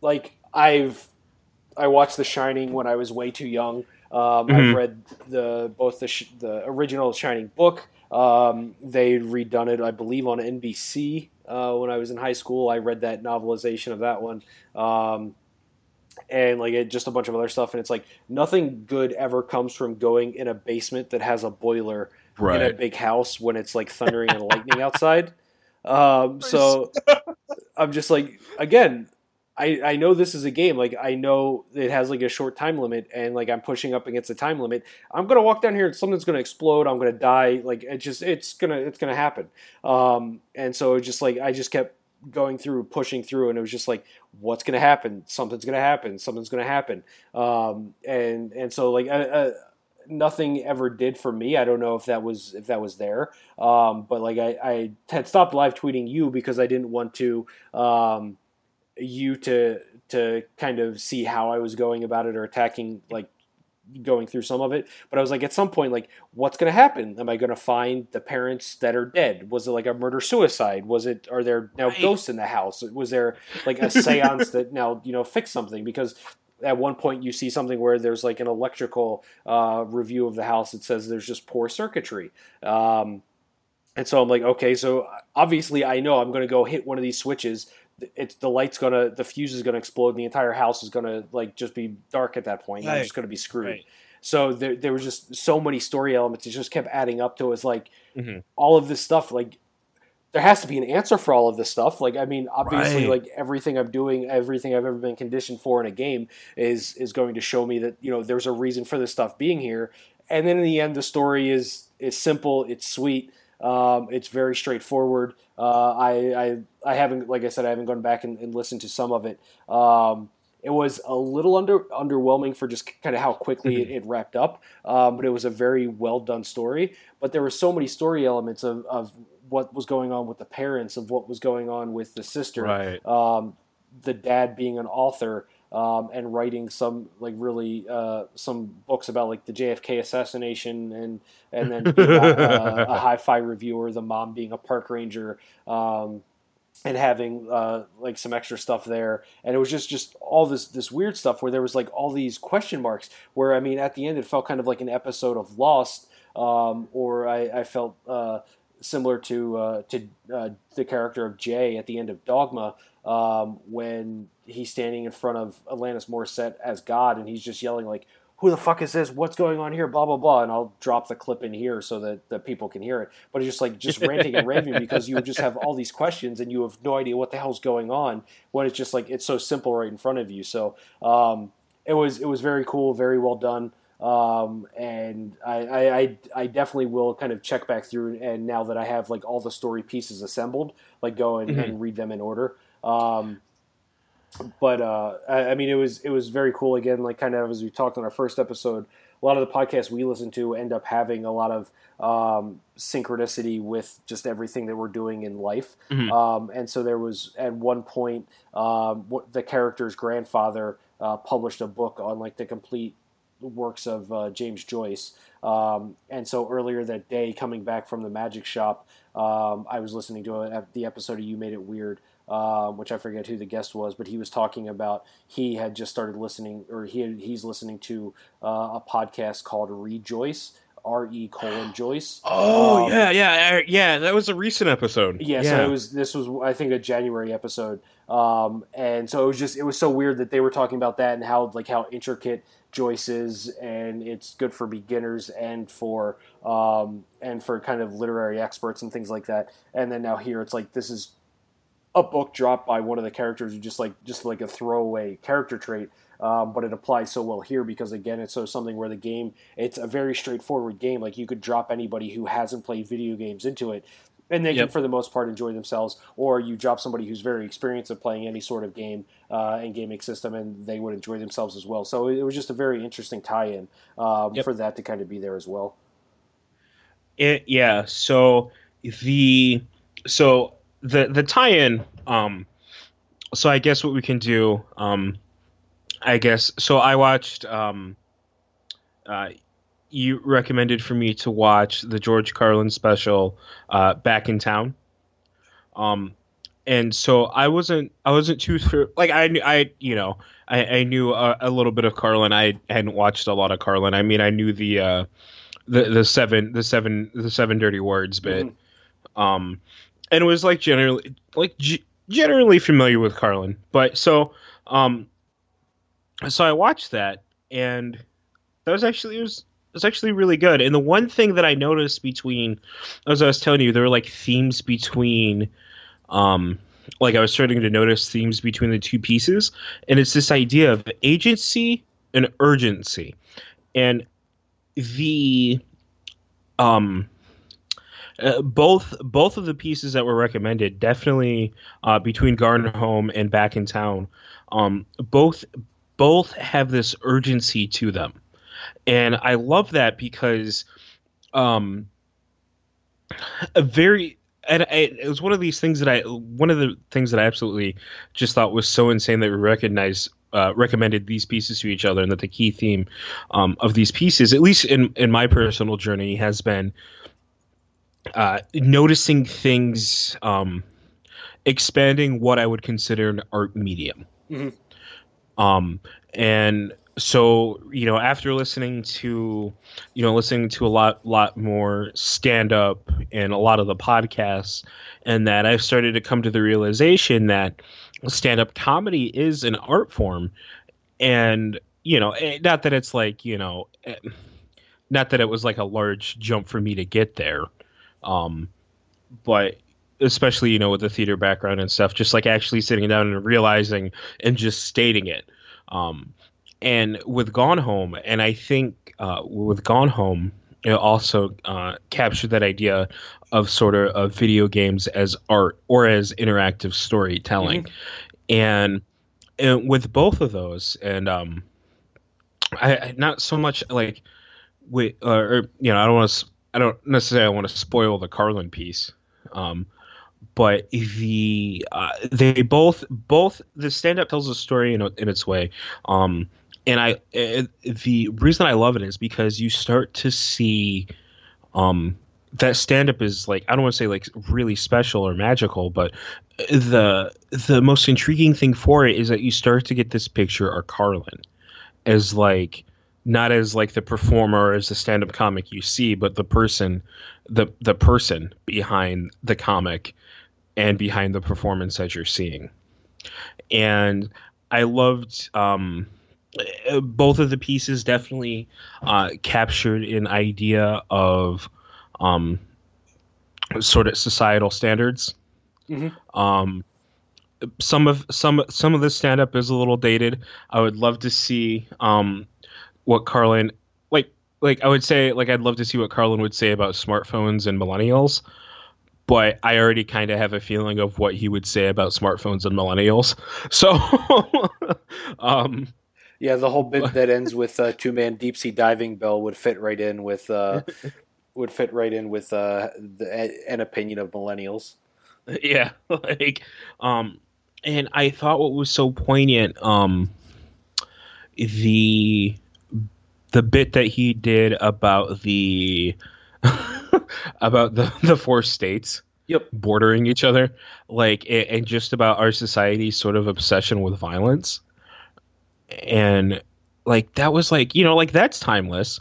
like I've I watched The Shining when I was way too young. Um, mm-hmm. I've read the both the sh- the original Shining book. Um, they redone it, I believe, on NBC uh, when I was in high school. I read that novelization of that one. Um, and like it, just a bunch of other stuff, and it's like nothing good ever comes from going in a basement that has a boiler right. in a big house when it's like thundering and lightning outside. Um, so I'm just like, again, I, I know this is a game. Like I know it has like a short time limit, and like I'm pushing up against the time limit. I'm gonna walk down here, and something's gonna explode. I'm gonna die. Like it just it's gonna it's gonna happen. Um, and so it just like I just kept going through, pushing through, and it was just like, what's gonna happen? Something's gonna happen. Something's gonna happen. Um, and and so like. I, I, nothing ever did for me. I don't know if that was if that was there, um, but like I, I, had stopped live tweeting you because I didn't want to um, you to to kind of see how I was going about it or attacking like going through some of it. But I was like, at some point, like, what's going to happen? Am I going to find the parents that are dead? Was it like a murder suicide? Was it? Are there now right. ghosts in the house? Was there like a séance that now you know fix something? Because at one point you see something where there's like an electrical uh, review of the house that says there's just poor circuitry. Um, and so I'm like, okay, so obviously I know I'm going to go hit one of these switches. It's the light's gonna, the fuse is gonna explode. And the entire house is gonna like just be dark at that point. Right. I'm just gonna be screwed. Right. So there, there was just so many story elements. It just kept adding up to it. like mm-hmm. all of this stuff. Like there has to be an answer for all of this stuff. Like, I mean, obviously, right. like everything I'm doing, everything I've ever been conditioned for in a game is is going to show me that you know there's a reason for this stuff being here. And then in the end, the story is is simple, it's sweet, um, it's very straightforward. Uh, I, I I haven't, like I said, I haven't gone back and, and listened to some of it. Um, it was a little under underwhelming for just kind of how quickly mm-hmm. it, it, wrapped up, um, but it was a very well done story. But there were so many story elements of, of what was going on with the parents, of what was going on with the sister,
right.
um, the dad being an author. Um, and writing some like really uh, some books about like the JFK assassination and and then a, a hi-fi reviewer, the mom being a park ranger, um, and having uh, like some extra stuff there, and it was just just all this this weird stuff where there was like all these question marks. Where I mean, at the end, it felt kind of like an episode of Lost, um, or I, I felt uh, similar to uh, to uh, the character of Jay at the end of Dogma, um, when he's standing in front of Alanis Morissette as God, and he's just yelling like, "Who the fuck is this? What's going on here?" Blah blah blah, and I'll drop the clip in here so that, that people can hear it. But it's just like just ranting and raving because you just have all these questions and you have no idea what the hell's going on when it's just like it's so simple right in front of you. So um, it was it was very cool, very well done. Um, and I, I, I, definitely will kind of check back through. And now that I have like all the story pieces assembled, like go and, mm-hmm. and read them in order. Um, but uh, I, I, mean, it was it was very cool. Again, like kind of as we talked on our first episode, a lot of the podcasts we listen to end up having a lot of um, synchronicity with just everything that we're doing in life. Mm-hmm. Um, and so there was at one point um, the character's grandfather uh, published a book on like the complete works of uh, James Joyce. Um, and so earlier that day, coming back from the magic shop, um, I was listening to a, the episode of You Made It Weird um, which I forget who the guest was, but he was talking about he had just started listening, or he had, he's listening to uh, a podcast called Re:Joyce. R E colon Joyce.
Oh um, yeah, yeah, yeah. That was a recent episode.
Yeah, yeah, so it was. This was I think a January episode, um, and so it was just it was so weird that they were talking about that and how like how intricate Joyce is, and it's good for beginners and for um, and for kind of literary experts and things like that. And then now here it's like this is a book dropped by one of the characters who just like just like a throwaway character trait um, but it applies so well here because again it's so something where the game it's a very straightforward game like you could drop anybody who hasn't played video games into it and they yep. can for the most part enjoy themselves or you drop somebody who's very experienced at playing any sort of game uh, and gaming system and they would enjoy themselves as well so it was just a very interesting tie-in um, yep. for that to kind of be there as well
it, yeah so the so the the tie-in. Um, so I guess what we can do. Um, I guess so. I watched. Um, uh, you recommended for me to watch the George Carlin special, uh, "Back in Town." Um, and so I wasn't. I wasn't too like I knew. I you know. I, I knew a, a, little bit of Carlin. I hadn't watched a lot of Carlin. I mean, I knew the uh, the the seven the seven the seven dirty words bit. Mm-hmm. Um, and it was like generally like g- generally familiar with Carlin. But so um so I watched that and that was actually it was it was actually really good. And the one thing that I noticed between as I was telling you, there were like themes between um like I was starting to notice themes between the two pieces and it's this idea of agency and urgency. And the um uh, both both of the pieces that were recommended, definitely uh, between Gone Home and Back in Town, um, both both have this urgency to them, and I love that because um, a very and I, it was one of these things that I one of the things that I absolutely just thought was so insane that we recognize uh, recommended these pieces to each other, and that the key theme um, of these pieces, at least in in my personal journey, has been uh, noticing things, um, expanding what I would consider an art medium. Mm-hmm. Um, and so you know, after listening to, you know, listening to a lot, lot more stand up and a lot of the podcasts, and that I've started to come to the realization that stand up comedy is an art form, and you know, eh, not that it's like you know. Eh, not that it was like a large jump for me to get there, um, but especially you know with the theater background and stuff, just like actually sitting down and realizing and just stating it. Um, and with Gone Home, and I think uh, with Gone Home, it also uh, captured that idea of sort of, of video games as art or as interactive storytelling, mm-hmm. and, and with both of those, and um, I, I not so much like with uh, or you know I don't want to I don't necessarily want to spoil the Carlin piece, um, but the uh, they both both the stand up tells a story in, in its way, um, and I it, the reason I love it is because you start to see um, that stand up is like I don't want to say like really special or magical, but the the most intriguing thing for it is that you start to get this picture of Carlin as like not as like the performer as the stand-up comic you see but the person the the person behind the comic and behind the performance that you're seeing and i loved um, both of the pieces definitely uh, captured an idea of um, sort of societal standards mm-hmm. um, some of some some of the stand up is a little dated. I would love to see um, what Carlin like like I would say like I'd love to see what Carlin would say about smartphones and millennials, but I already kind of have a feeling of what he would say about smartphones and millennials. So, um,
yeah, the whole bit that ends with uh, two man deep sea diving bell would fit right in with uh, would fit right in with uh, the, an opinion of millennials.
Yeah, like, um, and I thought what was so poignant, um, the the bit that he did about the about the the four states
yep.
bordering each other like and just about our society's sort of obsession with violence. And like that was like you know like that's timeless.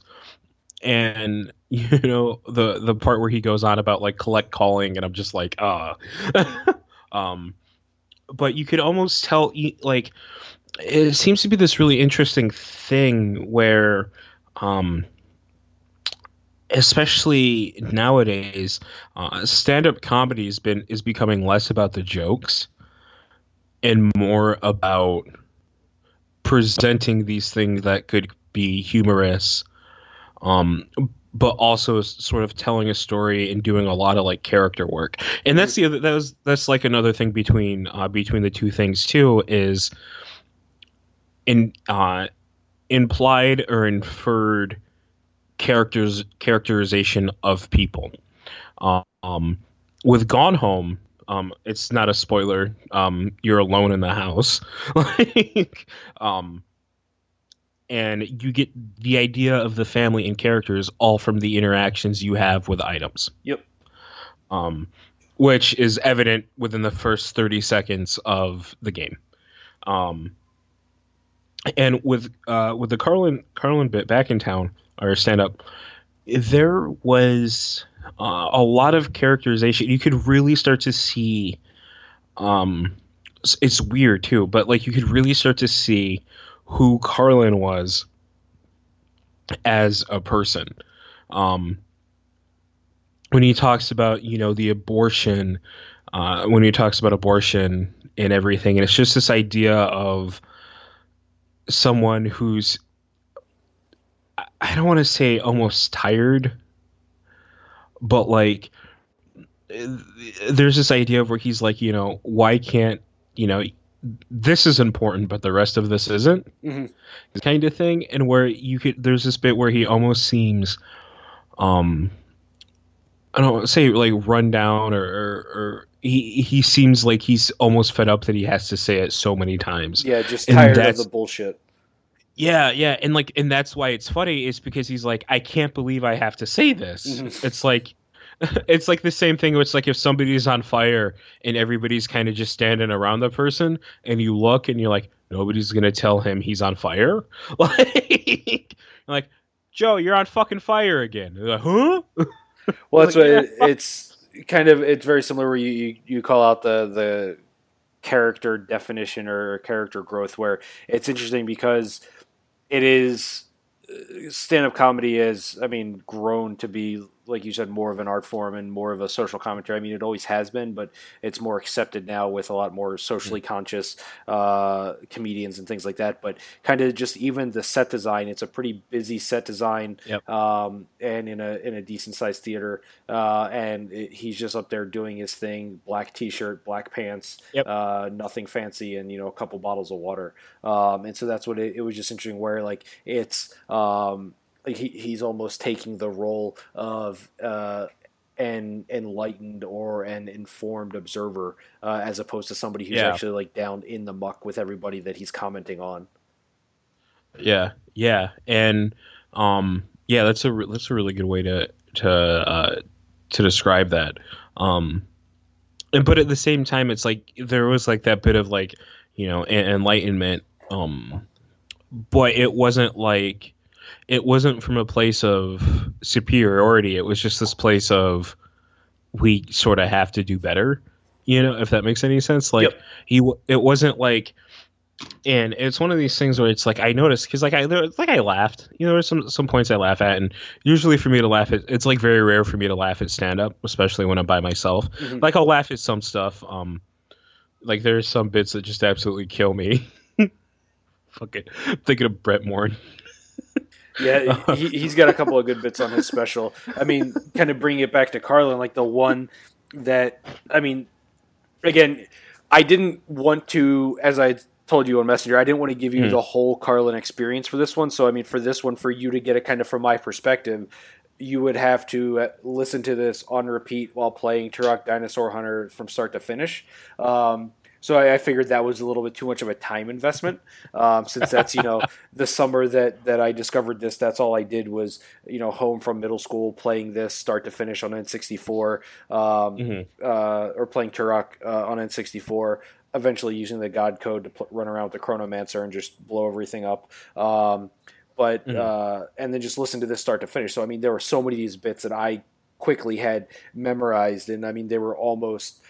And you know the the part where he goes on about like collect calling and i'm just like ah. Uh. um but you could almost tell like it seems to be this really interesting thing where um especially nowadays uh, stand-up comedy has been is becoming less about the jokes and more about presenting these things that could be humorous um but also sort of telling a story and doing a lot of like character work. And that's the other that was that's like another thing between uh between the two things too is in uh implied or inferred characters characterization of people um with gone home um it's not a spoiler um you're alone in the house like um and you get the idea of the family and characters all from the interactions you have with items.
Yep.
Um, which is evident within the first 30 seconds of the game. Um, and with uh, with the Carlin Carlin bit back in town or stand up, there was uh, a lot of characterization. You could really start to see. Um, it's weird too, but like you could really start to see who Carlin was as a person. Um, when he talks about, you know, the abortion, uh, when he talks about abortion and everything, and it's just this idea of someone who's, I don't want to say almost tired, but like, there's this idea of where he's like, you know, why can't, you know, this is important, but the rest of this isn't,
mm-hmm.
kind of thing. And where you could, there's this bit where he almost seems, um, I don't wanna say like run down or, or, or, he he seems like he's almost fed up that he has to say it so many times.
Yeah, just tired of the bullshit.
Yeah, yeah, and like, and that's why it's funny is because he's like, I can't believe I have to say this. Mm-hmm. It's like, it's like the same thing. It's like if somebody's on fire and everybody's kind of just standing around the person, and you look and you're like, nobody's gonna tell him he's on fire. Like, like Joe, you're on fucking fire again. Like, huh?
Well, that's like, what yeah, it, it's kind of. It's very similar where you, you you call out the the character definition or character growth, where it's interesting because it is uh, stand up comedy has, I mean, grown to be like you said, more of an art form and more of a social commentary. I mean, it always has been, but it's more accepted now with a lot more socially mm-hmm. conscious uh, comedians and things like that. But kind of just even the set design, it's a pretty busy set design,
yep.
um, and in a in a decent sized theater. Uh, and it, he's just up there doing his thing: black t-shirt, black pants,
yep.
uh, nothing fancy, and you know a couple bottles of water. Um, and so that's what it, it was just interesting. Where like it's um, he, he's almost taking the role of uh, an enlightened or an informed observer uh, as opposed to somebody who's yeah. actually like down in the muck with everybody that he's commenting on.
Yeah, yeah, and um, yeah, that's a that's a really good way to to uh, to describe that. Um, and but at the same time, it's like there was like that bit of like you know enlightenment, um, but it wasn't like it wasn't from a place of superiority. It was just this place of we sort of have to do better. You know, if that makes any sense. Like yep. he, it wasn't like, and it's one of these things where it's like I noticed because like I like I laughed. You know, there's some some points I laugh at, and usually for me to laugh at, it's like very rare for me to laugh at stand up, especially when I'm by myself. Mm-hmm. Like I'll laugh at some stuff. Um, like there's some bits that just absolutely kill me. Fucking thinking of Brent Morin.
Yeah, he, he's got a couple of good bits on his special. I mean, kind of bringing it back to Carlin, like the one that I mean, again, I didn't want to, as I told you on Messenger, I didn't want to give you mm. the whole Carlin experience for this one. So, I mean, for this one, for you to get it kind of from my perspective, you would have to uh, listen to this on repeat while playing Turok Dinosaur Hunter from start to finish. Um, so I, I, figured that was a little bit too much of a time investment, um, since that's you know the summer that that I discovered this. That's all I did was you know home from middle school playing this start to finish on N64, um, mm-hmm. uh, or playing Turok uh, on N64. Eventually using the God code to pl- run around with the Chronomancer and just blow everything up. Um, but mm-hmm. uh, and then just listen to this start to finish. So I mean, there were so many of these bits that I quickly had memorized, and I mean, they were almost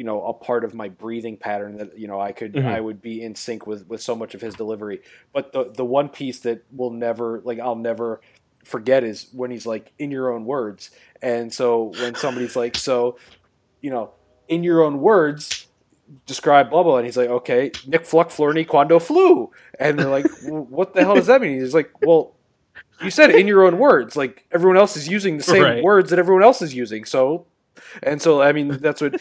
you know a part of my breathing pattern that you know I could mm-hmm. I would be in sync with with so much of his delivery. But the the one piece that will never like I'll never forget is when he's like in your own words. And so when somebody's like so you know in your own words describe blah blah and he's like okay Nick Fluck Flurney Quando flew and they're like what the hell does that mean he's like well you said in your own words like everyone else is using the same right. words that everyone else is using so and so I mean that's what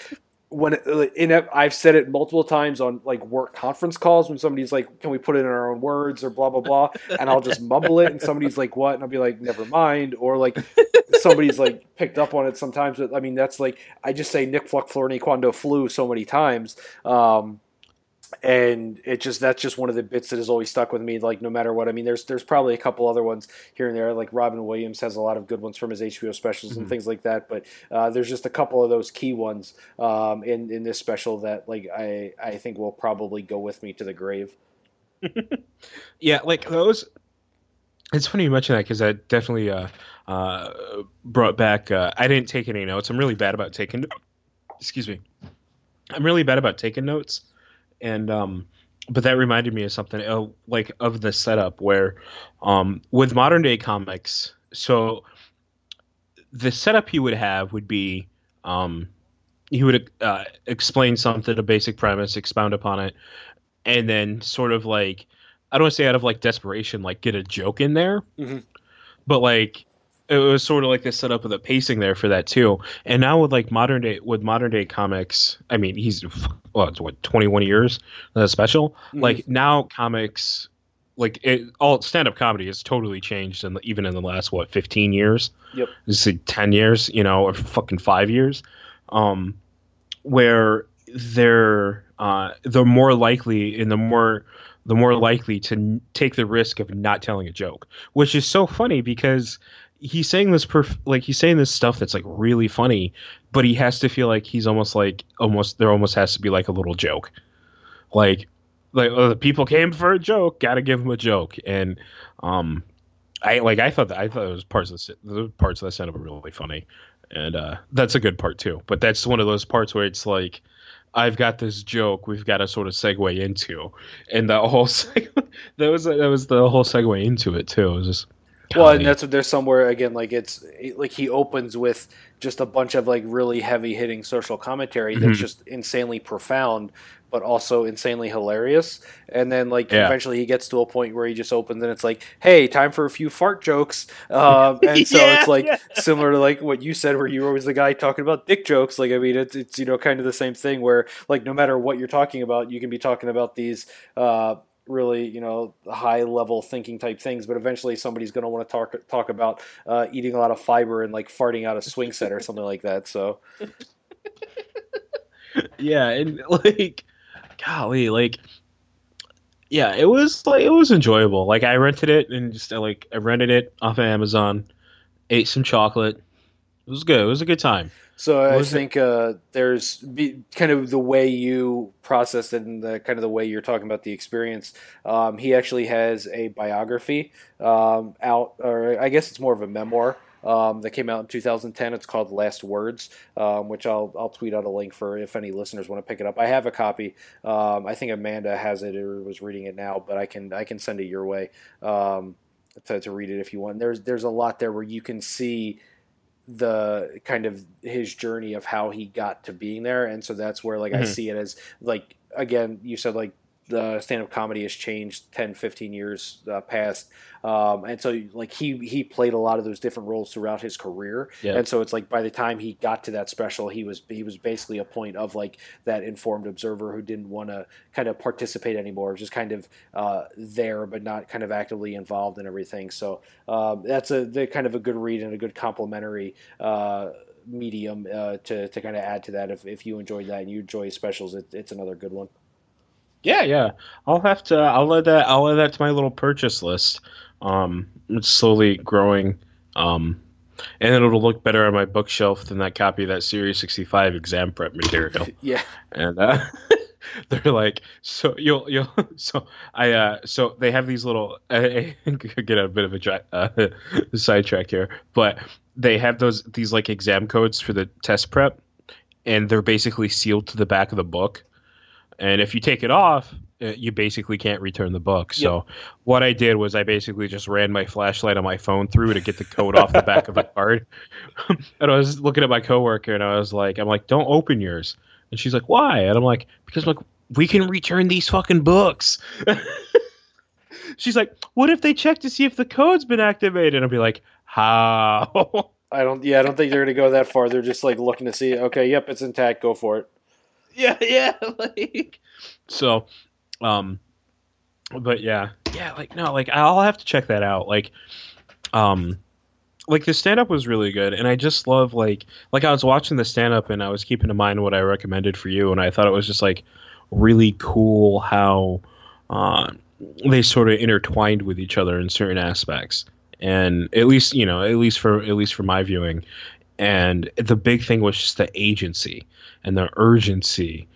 when in I've said it multiple times on like work conference calls when somebody's like, "Can we put it in our own words?" or blah blah blah, and I'll just mumble it, and somebody's like, "What?" and I'll be like, "Never mind," or like somebody's like picked up on it sometimes. But I mean, that's like I just say Nick Fluck Flurney Quando flew so many times. Um, and it just that's just one of the bits that has always stuck with me. Like no matter what, I mean, there's there's probably a couple other ones here and there. Like Robin Williams has a lot of good ones from his HBO specials mm-hmm. and things like that. But uh, there's just a couple of those key ones um, in in this special that like I I think will probably go with me to the grave.
yeah, like those. It's funny you mention that because that definitely uh, uh, brought back. Uh, I didn't take any notes. I'm really bad about taking. Excuse me. I'm really bad about taking notes and um, but that reminded me of something uh, like of the setup where um, with modern day comics so the setup he would have would be um, he would uh, explain something a basic premise expound upon it and then sort of like i don't want to say out of like desperation like get a joke in there mm-hmm. but like it was sort of like the setup of the pacing there for that too. And now with like modern day with modern day comics, I mean, he's well, it's what twenty one years special. Mm-hmm. Like now comics, like it, all stand up comedy has totally changed, and even in the last what fifteen years.
Yep,
just like ten years, you know, or fucking five years, um, where they're uh, they're more likely and the more the more likely to take the risk of not telling a joke, which is so funny because he's saying this perf- like he's saying this stuff that's like really funny, but he has to feel like he's almost like almost there almost has to be like a little joke, like like oh, the people came for a joke, got to give them a joke, and um, I like I thought that I thought it was parts of the, the parts of the setup were really funny, and uh, that's a good part too. But that's one of those parts where it's like. I've got this joke we've got to sort of segue into, and the whole seg- that was that was the whole segue into it too. It was just
well, and that's what there's somewhere again like it's like he opens with just a bunch of like really heavy hitting social commentary that's mm-hmm. just insanely profound but also insanely hilarious and then like yeah. eventually he gets to a point where he just opens and it's like hey time for a few fart jokes um, and so yeah, it's like yeah. similar to like what you said where you were always the guy talking about dick jokes like i mean it's, it's you know kind of the same thing where like no matter what you're talking about you can be talking about these uh, really you know high level thinking type things but eventually somebody's going to want to talk talk about uh, eating a lot of fiber and like farting out a swing set or something like that so.
Yeah and like golly like yeah it was like it was enjoyable. Like i rented it and just like i rented it off of amazon ate some chocolate. It was good it was a good time
so I think uh, there's be, kind of the way you process it and the kind of the way you're talking about the experience. Um, he actually has a biography um, out, or I guess it's more of a memoir. Um, that came out in 2010. It's called Last Words, um, which I'll I'll tweet out a link for if any listeners want to pick it up. I have a copy. Um, I think Amanda has it or was reading it now, but I can I can send it your way um, to, to read it if you want. There's there's a lot there where you can see the kind of his journey of how he got to being there and so that's where like mm-hmm. i see it as like again you said like the stand-up comedy has changed 10 15 years uh, past. Um, and so like he he played a lot of those different roles throughout his career.
Yeah.
and so it's like by the time he got to that special he was he was basically a point of like that informed observer who didn't want to kind of participate anymore just kind of uh, there but not kind of actively involved in everything. So um, that's a the kind of a good read and a good complementary uh, medium uh, to, to kind of add to that if, if you enjoyed that and you enjoy specials it, it's another good one
Yeah, yeah. I'll have to. I'll add that. I'll add that to my little purchase list. Um, it's slowly growing. Um, and it'll look better on my bookshelf than that copy of that Series 65 exam prep material.
yeah
and uh, they're like, so you'll you'll so I uh so they have these little I get a bit of a dra- uh, sidetrack here, but they have those these like exam codes for the test prep, and they're basically sealed to the back of the book, and if you take it off. uh, You basically can't return the book. So what I did was I basically just ran my flashlight on my phone through to get the code off the back of the card. and I was looking at my coworker and I was like, I'm like, don't open yours. And she's like, why? And I'm like, because like we can return these fucking books. she's like, what if they check to see if the code's been activated? And I'll be like, how?
I don't. Yeah, I don't think they're going to go that far. They're just like looking to see. Okay, yep, it's intact. Go for it.
yeah, yeah, like so, um, but yeah, yeah, like no, like I'll have to check that out. Like, um, like the stand up was really good, and I just love like like I was watching the stand up and I was keeping in mind what I recommended for you, and I thought it was just like really cool how uh, they sort of intertwined with each other in certain aspects, and at least you know at least for at least for my viewing, and the big thing was just the agency and the urgency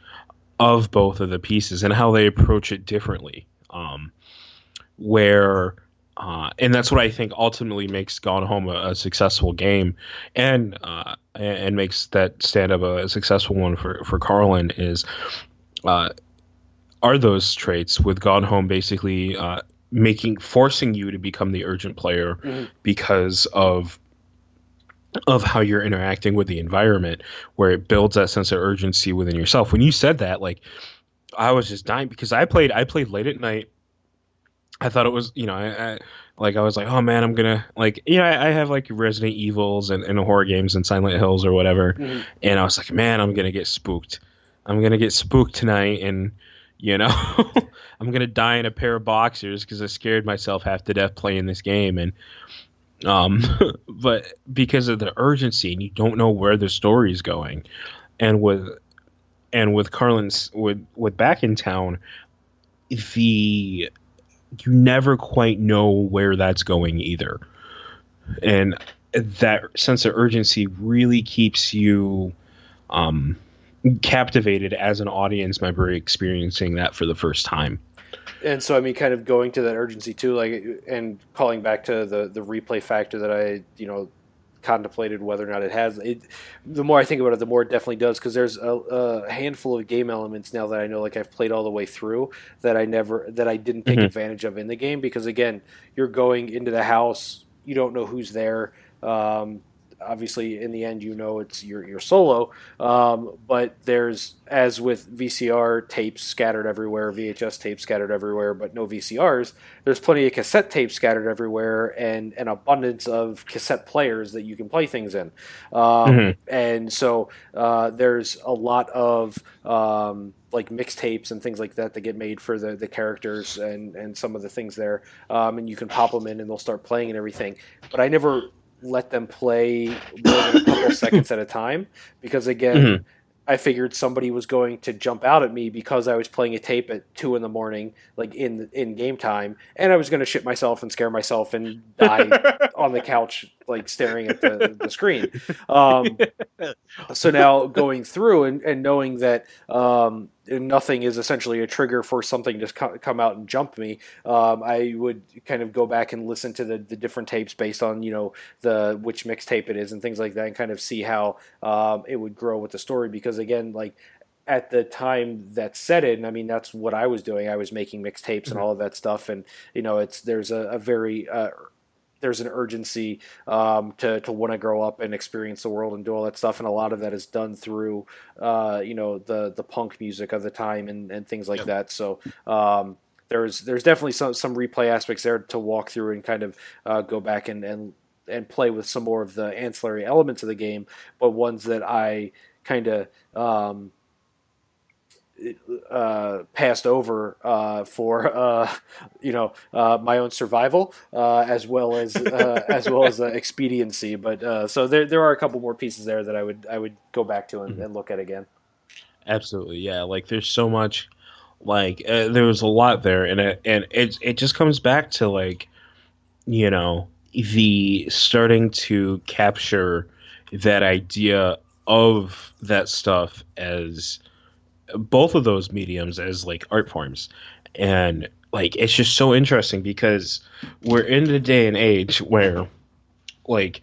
of both of the pieces and how they approach it differently. Um, where uh, and that's what I think ultimately makes Gone Home a, a successful game, and uh, and makes that stand up a, a successful one for for Carlin is uh, are those traits with Gone Home basically uh, making forcing you to become the urgent player
Mhm.
because of of how you're interacting with the environment where it builds that sense of urgency within yourself. When you said that like i was just dying because i played i played late at night. I thought it was you know i, I like i was like oh man i'm gonna like you know i, I have like resident evils and, and horror games and silent hills or whatever.
Mhm.
and i was like man i'm gonna get spooked. I'm gonna get spooked tonight and you know i'm gonna die in a pair of boxers because i scared myself half to death playing this game. And um but because of the urgency and you don't know where the story's going. And with and with carlin's with with back in town the you never quite know where that's going either. And that sense of urgency really keeps you um captivated as an audience member experiencing that for the first time
And so, I mean, kind of going to that urgency too, like, and calling back to the the replay factor that I, you know, contemplated whether or not it has. It, the more I think about it, the more it definitely does because there's a, a handful of game elements now that I know, like I've played all the way through that I never that I didn't take
Mhm.
advantage of in the game because again, you're going into the house, you don't know who's there. Um, obviously, in the end, you know it's your your solo, um, but there's as with VCR tapes scattered everywhere, VHS tapes scattered everywhere, but no VCRs. There's plenty of cassette tapes scattered everywhere, and an abundance of cassette players that you can play things in. Um,
Mhm.
And so uh, there's a lot of um, like mixtapes and things like that that get made for the, the characters and, and some of the things there. Um, and you can pop them in and they'll start playing and everything. But I never let them play more than a couple seconds at a time because, again,
Mhm.
I figured somebody was going to jump out at me because I was playing a tape at two in the morning, like in in game time, and I was going to shit myself and scare myself and die on the couch, like staring at the, the screen. Um, so now going through and, and knowing that um, nothing is essentially a trigger for something to co- come out and jump me, um, I would kind of go back and listen to the, the different tapes based on you know the which mixtape it is and things like that, and kind of see how um, it would grow with the story. Because again, like at the time that set it, and I mean that's what I was doing. I was making mixtapes and all of that stuff, and you know it's there's a, a very uh, there's an urgency um, to to want to grow up and experience the world and do all that stuff, and a lot of that is done through uh, you know the the punk music of the time and, and things like that. So. Um, there's there's definitely some some replay aspects there to walk through and kind of uh, go back and, and and play with some more of the ancillary elements of the game, but ones that I kind of um, uh, passed over uh, for uh, you know uh, my own survival uh, as well as uh, as well as expediency. But so there there are a couple more pieces there that I would I would go back to and, mm-hmm. and look at again.
Absolutely, yeah. Like there's so much. Like there was a lot there, and it and it it just comes back to like you know the starting to capture that idea of that stuff as both of those mediums as like art forms. And like it's just so interesting because we're in the day and age where like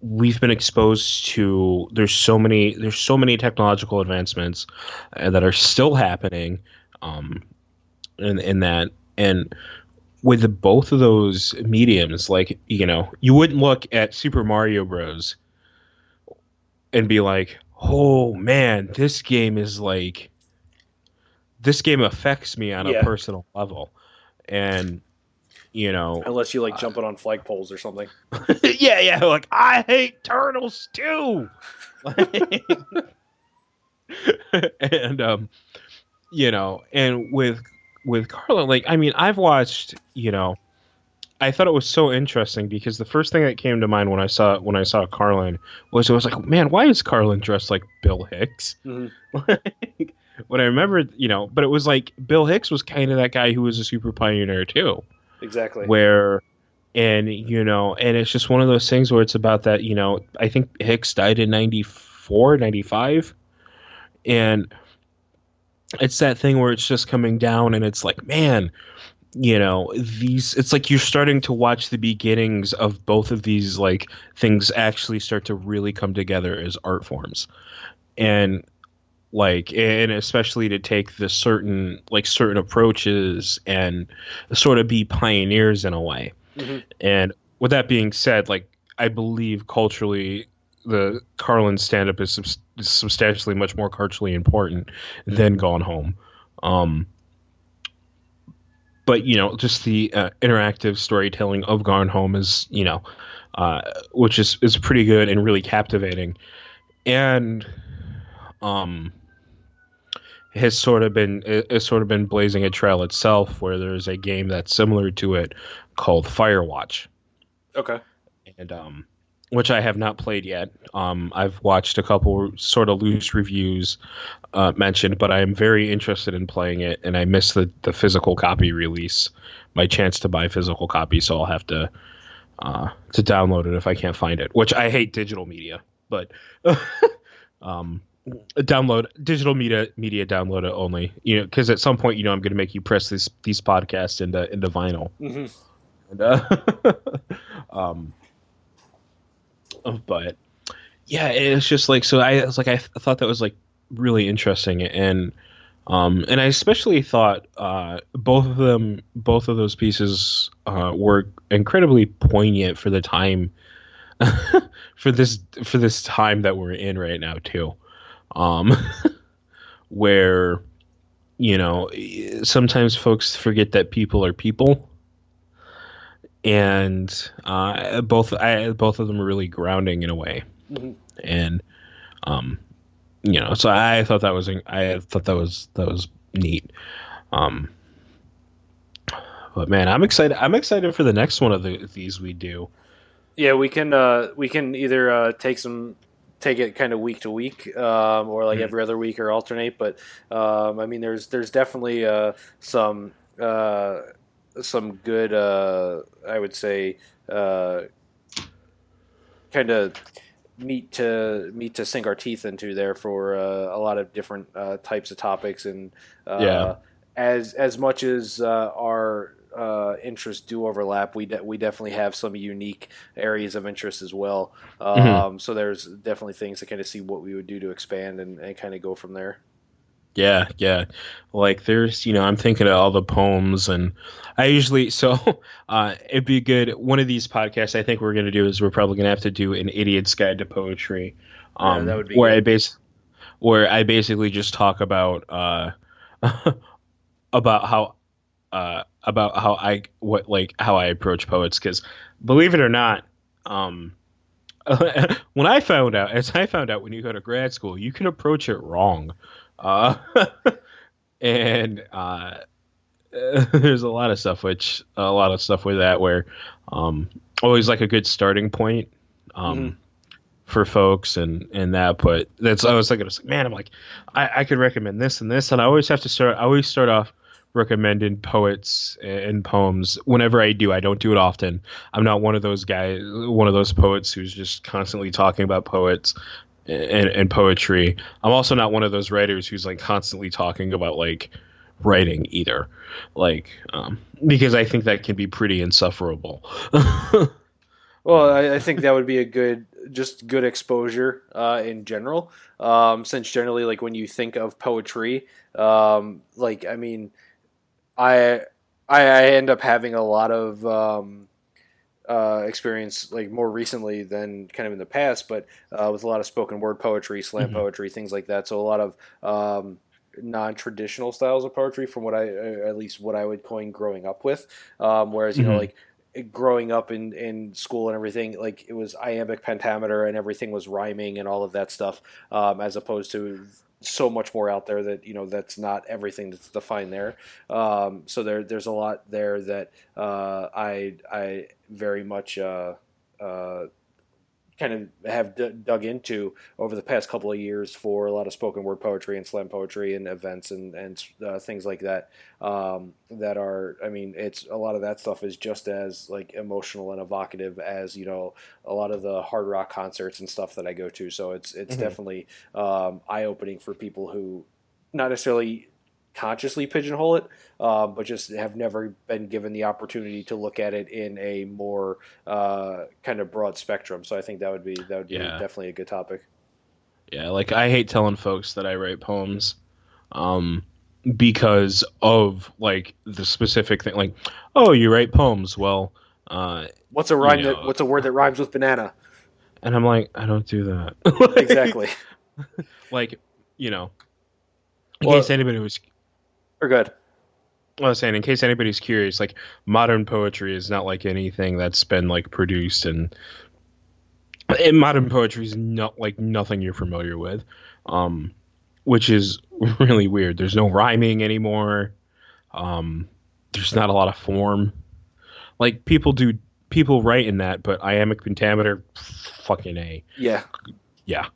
we've been exposed to there's so many there's so many technological advancements uh, that are still happening um in in that. And with both of those mediums like you know you wouldn't look at super mario bros. and be like oh man this game is like this game affects me on yeah. a personal level, and you know,
unless you like uh, jumping on flagpoles or something.
yeah, yeah, like I hate turtles too. and um, you know, and with with Carlin, like I mean, I've watched, you know, I thought it was so interesting because the first thing that came to mind when I saw when I saw Carlin was it was like, man, why is Carlin dressed like Bill Hicks? Mm-hmm. What I remember, you know, but it was like Bill Hicks was kind of that guy who was a super pioneer too.
Exactly.
Where, and you know, and it's just one of those things where it's about that, you know, I think Hicks died in 94, 95. And it's that thing where it's just coming down and it's like, man, you know these it's like you're starting to watch the beginnings of both of these like things actually start to really come together as art forms and like and especially to take the certain like certain approaches and sort of be pioneers in a way. Mm-hmm. and with that being said like i believe culturally the carlin stand-up is, sub- substantially much more culturally important than gone home. Um but you know just the uh, interactive storytelling of gone home is you know uh, which is is pretty good and really captivating. And um has sort of been has sort of been blazing a trail itself, where there's a game that's similar to it called Firewatch.
Okay.
And um, which I have not played yet. Um, I've watched a couple sort of loose reviews uh, mentioned, but I am very interested in playing it, and I missed the the physical copy release, my chance to buy physical copy, so I'll have to uh, to download it if I can't find it. Which I hate digital media, but um, download digital media media download it only you know because at some point you know i'm going to make you press this these podcasts into into vinyl mm-hmm. and, uh, um but yeah it's just like so i was like I, th- I thought that was like really interesting and um and i especially thought uh both of them both of those pieces uh were incredibly poignant for the time for this for this time that we're in right now too um, where you know sometimes folks forget that people are people. And uh, both I, both of them are really grounding in a way. Mm-hmm. and um, you know so I thought that was I thought that was that was neat. Um, but man I'm excited I'm excited for the next one of the, these we do.
Yeah we can uh, we can either uh, take some take it kind of week to week, um, or like mm-hmm. every other week, or alternate. But um, I mean, there's there's definitely uh, some uh, some good, uh, I would say, uh, kind of meat to meat to sink our teeth into there for uh, a lot of different uh, types of topics and yeah. as as much as our uh, interests do overlap, we de- we definitely have some unique areas of interest as well. Mm-hmm. Um, mm-hmm. So there's definitely things to kind of see what we would do to expand and, and kind of go from there.
Yeah, yeah. Like there's, you know, I'm thinking of all the poems and I usually so uh it'd be good one of these podcasts I think we're going to do is we're probably going to have to do an idiot's guide to poetry. Um
Yeah, that would be
where
good.
I base where I basically just talk about uh about how uh about how I what like how I approach poets cuz believe it or not um when I found out, as I found out when you go to grad school, you can approach it wrong. Uh, and uh, there's a lot of stuff which a lot of stuff with that where um, always like a good starting point um,
Mhm.
for folks and and that. But that's I was thinking, I was like, man, I'm like, I, I could recommend this and this, and I always have to start. I always start off recommending poets and poems whenever I do. I don't do it often. I'm not one of those guys, one of those poets who's just constantly talking about poets and, and poetry. I'm also not one of those writers who's like constantly talking about like writing either, like um, because I think that can be pretty insufferable.
Well, I, I think that would be a good, just good exposure uh, in general. Um, since generally, like when you think of poetry, um, like I mean, I, I I end up having a lot of um, uh, experience, like more recently than kind of in the past, but uh, with a lot of spoken word poetry, slam
Mhm.
poetry, things like that. So a lot of um, non-traditional styles of poetry, from what I, uh, at least what I would coin growing up with. Um, whereas you know,
Mhm.
like growing up in, in school and everything, like it was iambic pentameter and everything was rhyming and all of that stuff, um, as opposed to so much more out there that you know that's not everything that's defined there. Um, so there there's a lot there that uh, I I very much uh, uh, kind of have d- dug into over the past couple of years for a lot of spoken word poetry and slam poetry and events and and uh, things like that um, that are I mean it's a lot of that stuff is just as like emotional and evocative as you know a lot of the hard rock concerts and stuff that I go to so it's it's
Mhm.
definitely um, eye opening for people who not necessarily consciously pigeonhole it um, but just have never been given the opportunity to look at it in a more uh, kind of broad spectrum. So I think that would be that would be definitely a good topic.
Yeah, like I hate telling folks that I write poems um because of like the specific thing like oh you write poems. Well uh
what's a rhyme
Yeah.
that what's a word that rhymes with banana?
And I'm like I don't do that.
exactly.
like, you know, in
Well-
case anybody was
or good
I was saying in case anybody's curious like modern poetry is not like anything that's been like produced and and modern poetry is not like nothing you're familiar with um which is really weird. There's no rhyming anymore. Um there's not a lot of form. Like people do people write in that but iambic pentameter fucking a.
Yeah.
Yeah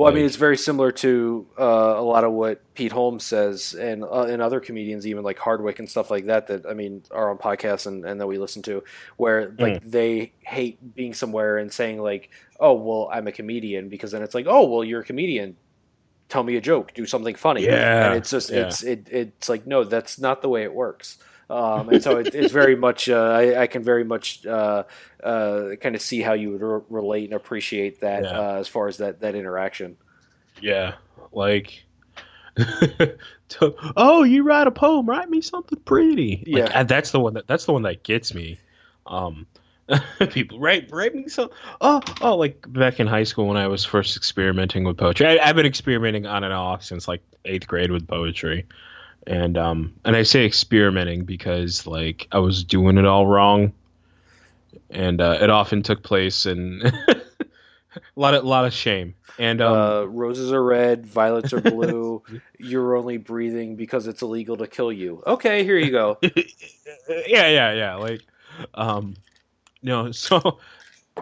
Well, I mean, it's very similar to uh, a lot of what Pete Holmes says, and uh, and other comedians, even like Hardwick and stuff like that. That I mean, are on podcasts and, and that we listen to, where like they hate being somewhere and saying like, "Oh, well, I'm a comedian," because then it's like, "Oh, well, you're a comedian. Tell me a joke. Do something funny."
Yeah,
and it's just
yeah.
it's it, it's like no, that's not the way it works. Um, and so it, it's very much uh, I, I can very much uh, uh, kind of see how you would re- relate and appreciate that
Yeah.
uh, as far as that that interaction.
Yeah, like, to- oh, you write a poem, write me something pretty. Like,
Yeah.
and that's the one that that's the one that gets me. Um, people write write me some. Oh, oh, like back in high school when I was first experimenting with poetry. I, I've been experimenting on and off since like eighth grade with poetry, and um, and I say experimenting because like I was doing it all wrong, and uh, it often took place in a lot of lot of shame. And um,
uh, roses are red, violets are blue. you're only breathing because it's illegal to kill you. Okay, here you go.
yeah, yeah, yeah. Like, um, no, so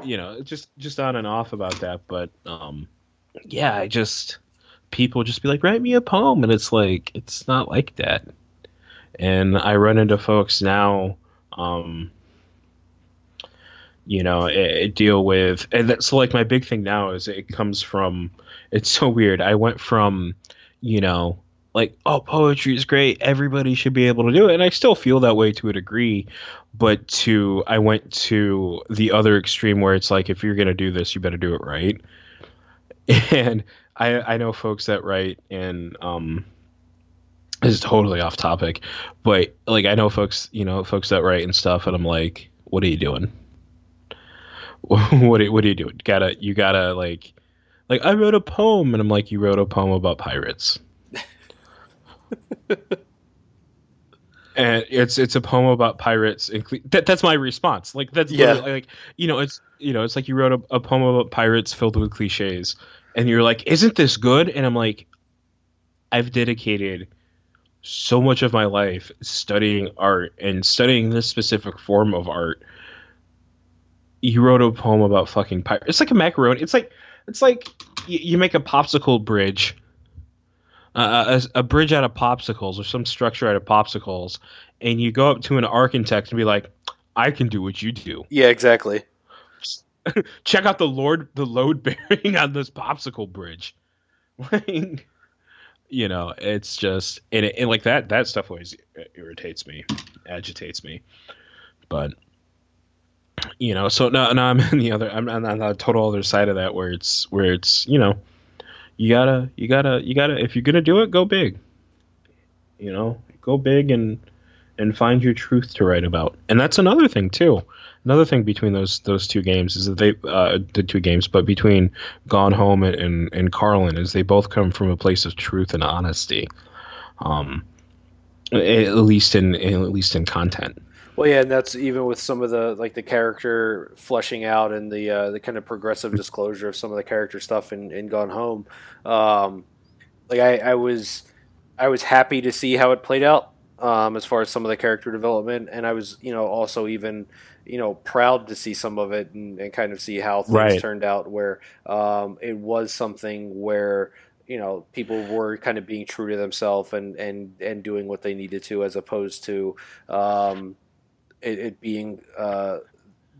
you know, just just on and off about that, but um, yeah, I just people just be like, write me a poem, and it's like it's not like that. And I run into folks now, um, you know, eh, deal with, and that's so like my big thing now is it comes from. It's so weird. I went from, you know, like oh poetry is great everybody should be able to do it and i still feel that way to a degree but to i went to the other extreme where it's like if you're going to do this you better do it right and i i know folks that write and um this is totally off topic, but like I know folks, you know, folks that write and stuff, and I'm like, what are you doing? what are, what are you doing? Gotta you gotta like, like I wrote a poem, and I'm like, you wrote a poem about pirates. and it's it's a poem about pirates and that, that's my response like that's yeah like you know it's you know it's like you wrote a, a poem about pirates filled with cliches and you're like isn't this good and i'm like i've dedicated so much of my life studying art and studying this specific form of art you wrote a poem about fucking pirates it's like a macaroni it's like it's like you, make a popsicle bridge a, a, bridge out of popsicles or some structure out of popsicles, and you go up to an architect and be like, "I can do what you do."
Yeah, exactly.
Check out the Lord, the load bearing on this popsicle bridge. you know, it's just and, it, and like that. That stuff always irritates me, agitates me. But you know, so now, now I'm in the other. I'm on the total other side of that, where it's where it's you know you gotta you gotta you gotta if you're gonna do it go big you know go big and and find your truth to write about and that's another thing too another thing between those those two games is that they uh, the two games but between gone home and, and, and carlin is they both come from a place of truth and honesty um at least in at least in content
well, yeah, and that's even with some of the like the character fleshing out and the uh, the kind of progressive disclosure of some of the character stuff in, in Gone Home. Um, like I, I was I was happy to see how it played out um, as far as some of the character development, and I was you know also even you know proud to see some of it and, and kind of see how things right. turned out where um, it was something where you know people were kind of being true to themselves and and and doing what they needed to as opposed to um, it, it being uh,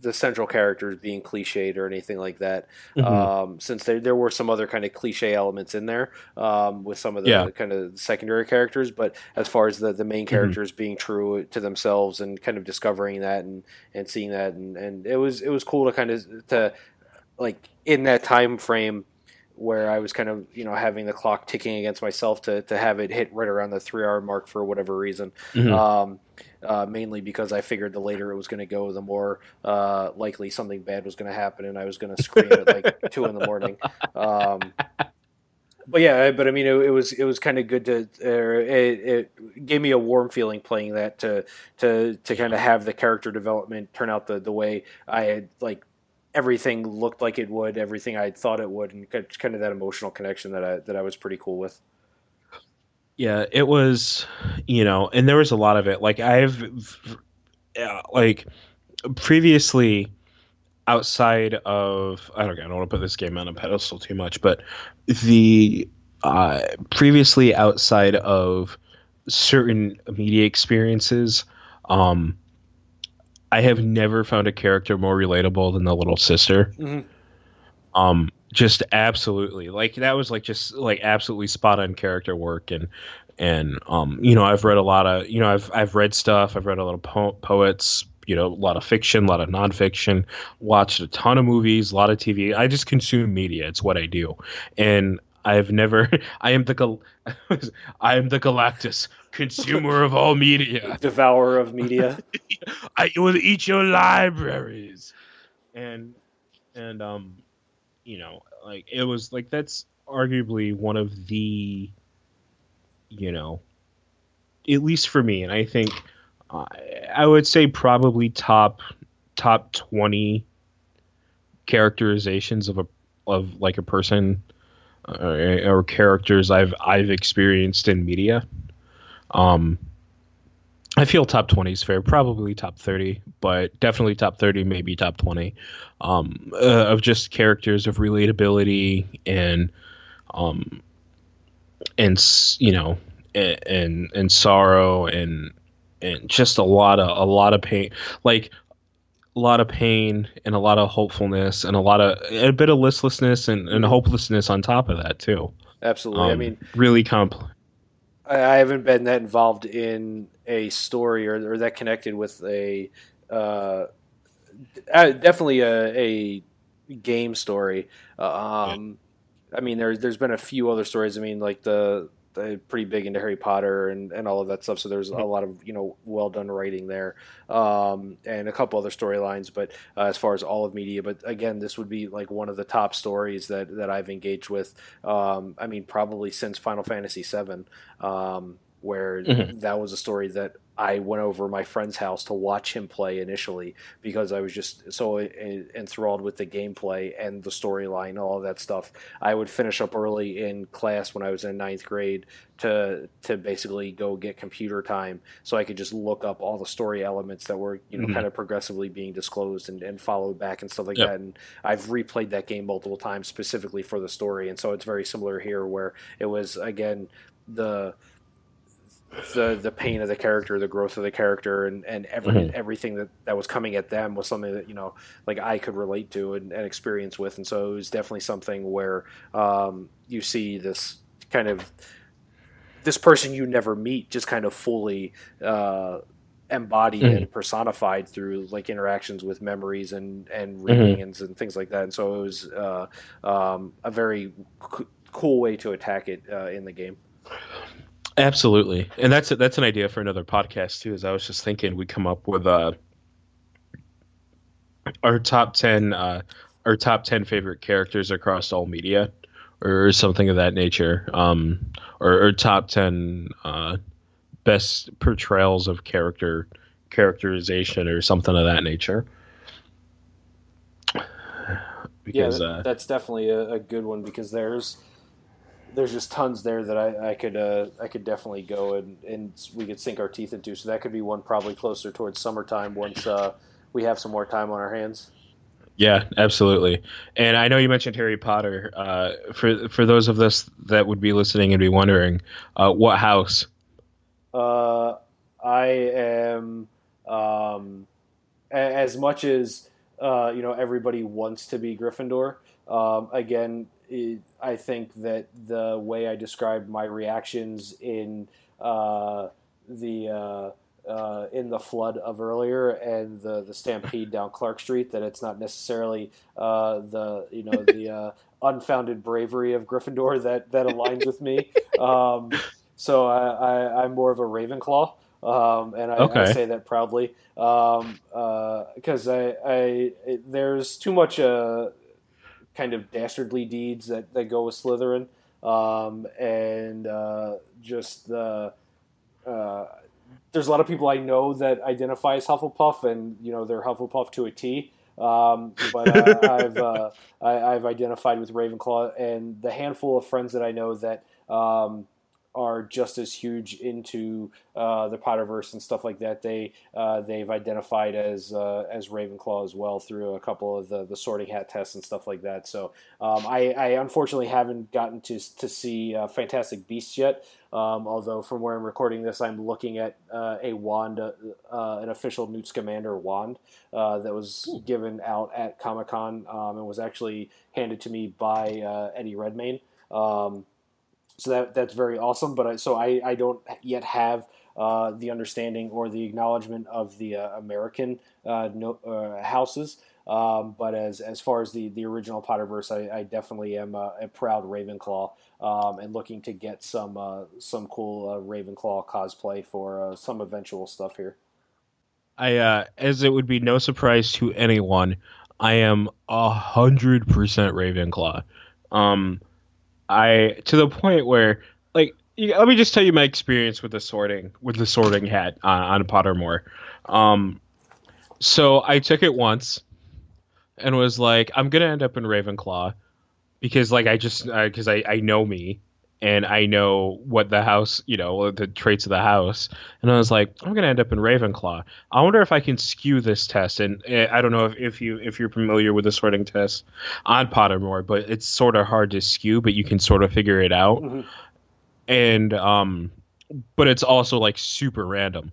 the central characters being cliched or anything like that. Mm-hmm. Um, since there there were some other kind of cliche elements in there um, with some of the yeah. kind of secondary characters, but as far as the, the main mm-hmm. characters mm-hmm. being true to themselves and kind of discovering that and, and seeing that and, and it was it was cool to kind of to like in that time frame where I was kind of you know having the clock ticking against myself to to have it hit right around the three hour mark for whatever reason. Mm-hmm. Um, uh, mainly because I figured the later it was going to go, the more uh, likely something bad was going to happen, and I was going to scream at like two in the morning. Um, but yeah, but I mean, it, it was it was kind of good to uh, it, it, gave me a warm feeling playing that to to to kind of have the character development turn out the the way I had like everything looked like it would, everything I thought it would, and kind of that emotional connection that I that I was pretty cool with.
Yeah, it was, you know, and there was a lot of it. Like I've, like previously, outside of I don't know, I don't want to put this game on a pedestal too much, but the uh, previously outside of certain media experiences, um, I have never found a character more relatable than the little sister. Mm-hmm. Um, just absolutely. Like that was like just like absolutely spot on character work and and um you know I've read a lot of you know I've I've read stuff. I've read a lot of po- poets you know a lot of fiction a lot of nonfiction. Watched a ton of movies a lot of TV I just consume media. It's what I do. And I've never I am the gal- I am the Galactus consumer of all media,
devourer of media.
I will eat your libraries, and and um, you know, like it was like that's arguably one of the, you know, at least for me, and I think uh, I would say probably top top twenty characterizations of a of like a person uh, or characters I've I've experienced in media. Um, I feel top 20 is fair, probably top 30, but definitely top 30, maybe top 20 um, uh, of just characters of relatability and, um, and you know, and, and and sorrow and and just a lot of a lot of pain. Like a lot of pain and a lot of hopefulness and a lot of a bit of listlessness and, and hopelessness on top of that too.
Absolutely. Um, I mean,
really complex.
I haven't been that involved in a story or, or that connected with a uh, definitely a, a, game story. Um, I mean, there's there's been a few other stories. I mean, like the uh, pretty big into Harry Potter and, and all of that stuff. So there's a lot of you know well done writing there, um, and a couple other storylines. But uh, as far as all of media, but again, this would be like one of the top stories that that I've engaged with. Um, I mean, probably since Final Fantasy VII, um, where mm-hmm. that was a story that I went over my friend's house to watch him play initially because I was just so enthralled with the gameplay and the storyline, all that stuff. I would finish up early in class when I was in ninth grade to to basically go get computer time so I could just look up all the story elements that were you know mm-hmm. kind of progressively being disclosed and, and followed back and stuff like yep. that. And I've replayed that game multiple times specifically for the story, and so it's very similar here where it was again the the the pain of the character, the growth of the character, and and every, mm-hmm. everything that that was coming at them was something that you know like I could relate to and, and experience with, and so it was definitely something where um, you see this kind of this person you never meet just kind of fully uh, embodied mm-hmm. and personified through like interactions with memories and and readings mm-hmm. and things like that, and so it was uh, um, a very c- cool way to attack it uh, in the game.
Absolutely, and that's a, that's an idea for another podcast too. As I was just thinking, we come up with uh, our top ten, uh, our top ten favorite characters across all media, or something of that nature, um, or, or top ten uh, best portrayals of character characterization, or something of that nature.
Because, yeah, that, uh, that's definitely a, a good one because there's there's just tons there that I, I could uh, I could definitely go and, and we could sink our teeth into. So that could be one probably closer towards summertime once uh, we have some more time on our hands.
Yeah, absolutely. And I know you mentioned Harry Potter. Uh, for for those of us that would be listening and be wondering, uh, what house?
Uh, I am um, as much as uh, you know everybody wants to be Gryffindor. Um, again, it, I think that the way I described my reactions in uh, the uh, uh, in the flood of earlier and the the stampede down Clark Street that it's not necessarily uh, the you know the uh, unfounded bravery of Gryffindor that that aligns with me. Um, so I, am more of a Ravenclaw. Um, and I, okay. I, say that proudly because um, uh, I, I it, there's too much uh, kind of dastardly deeds that, that go with Slytherin, um, and uh, just the. Uh, there's a lot of people I know that identify as Hufflepuff, and you know they're Hufflepuff to a T. Um, but uh, I've uh, I, have identified with Ravenclaw, and the handful of friends that I know that um, are just as huge into uh, the Potterverse and stuff like that. They uh, they've identified as uh, as Ravenclaw as well through a couple of the, the Sorting Hat tests and stuff like that. So um, I, I, unfortunately haven't gotten to to see uh, Fantastic Beasts yet. Um, although from where I'm recording this, I'm looking at uh, a wand, uh, an official Newt Scamander wand that was Ooh. given out at Comic Con um, and was actually handed to me by Eddie Redmayne. Um, so that that's very awesome. But I, so I, I don't yet have uh, the understanding or the acknowledgement of the uh, American uh, no, uh, houses. Um, but as as far as the, the original Potterverse, I, I definitely am a, a proud Ravenclaw um, and looking to get some uh, some cool uh, Ravenclaw cosplay for some eventual stuff here.
I as it would be no surprise to anyone, I am a hundred percent Ravenclaw. Um, I to the point where like let me just tell you my experience with the sorting with the sorting hat on, on Pottermore. Um, so I took it once and was like, I'm gonna end up in Ravenclaw because like I just because I I know me and I know what the house, you know, the traits of the house. And I was like, I'm gonna end up in Ravenclaw. I wonder if I can skew this test. And eh, I don't know if, if you if you're familiar with the sorting test on Pottermore, but it's sort of hard to skew, but you can sort of figure it out. Mm-hmm. And um, but it's also like super random.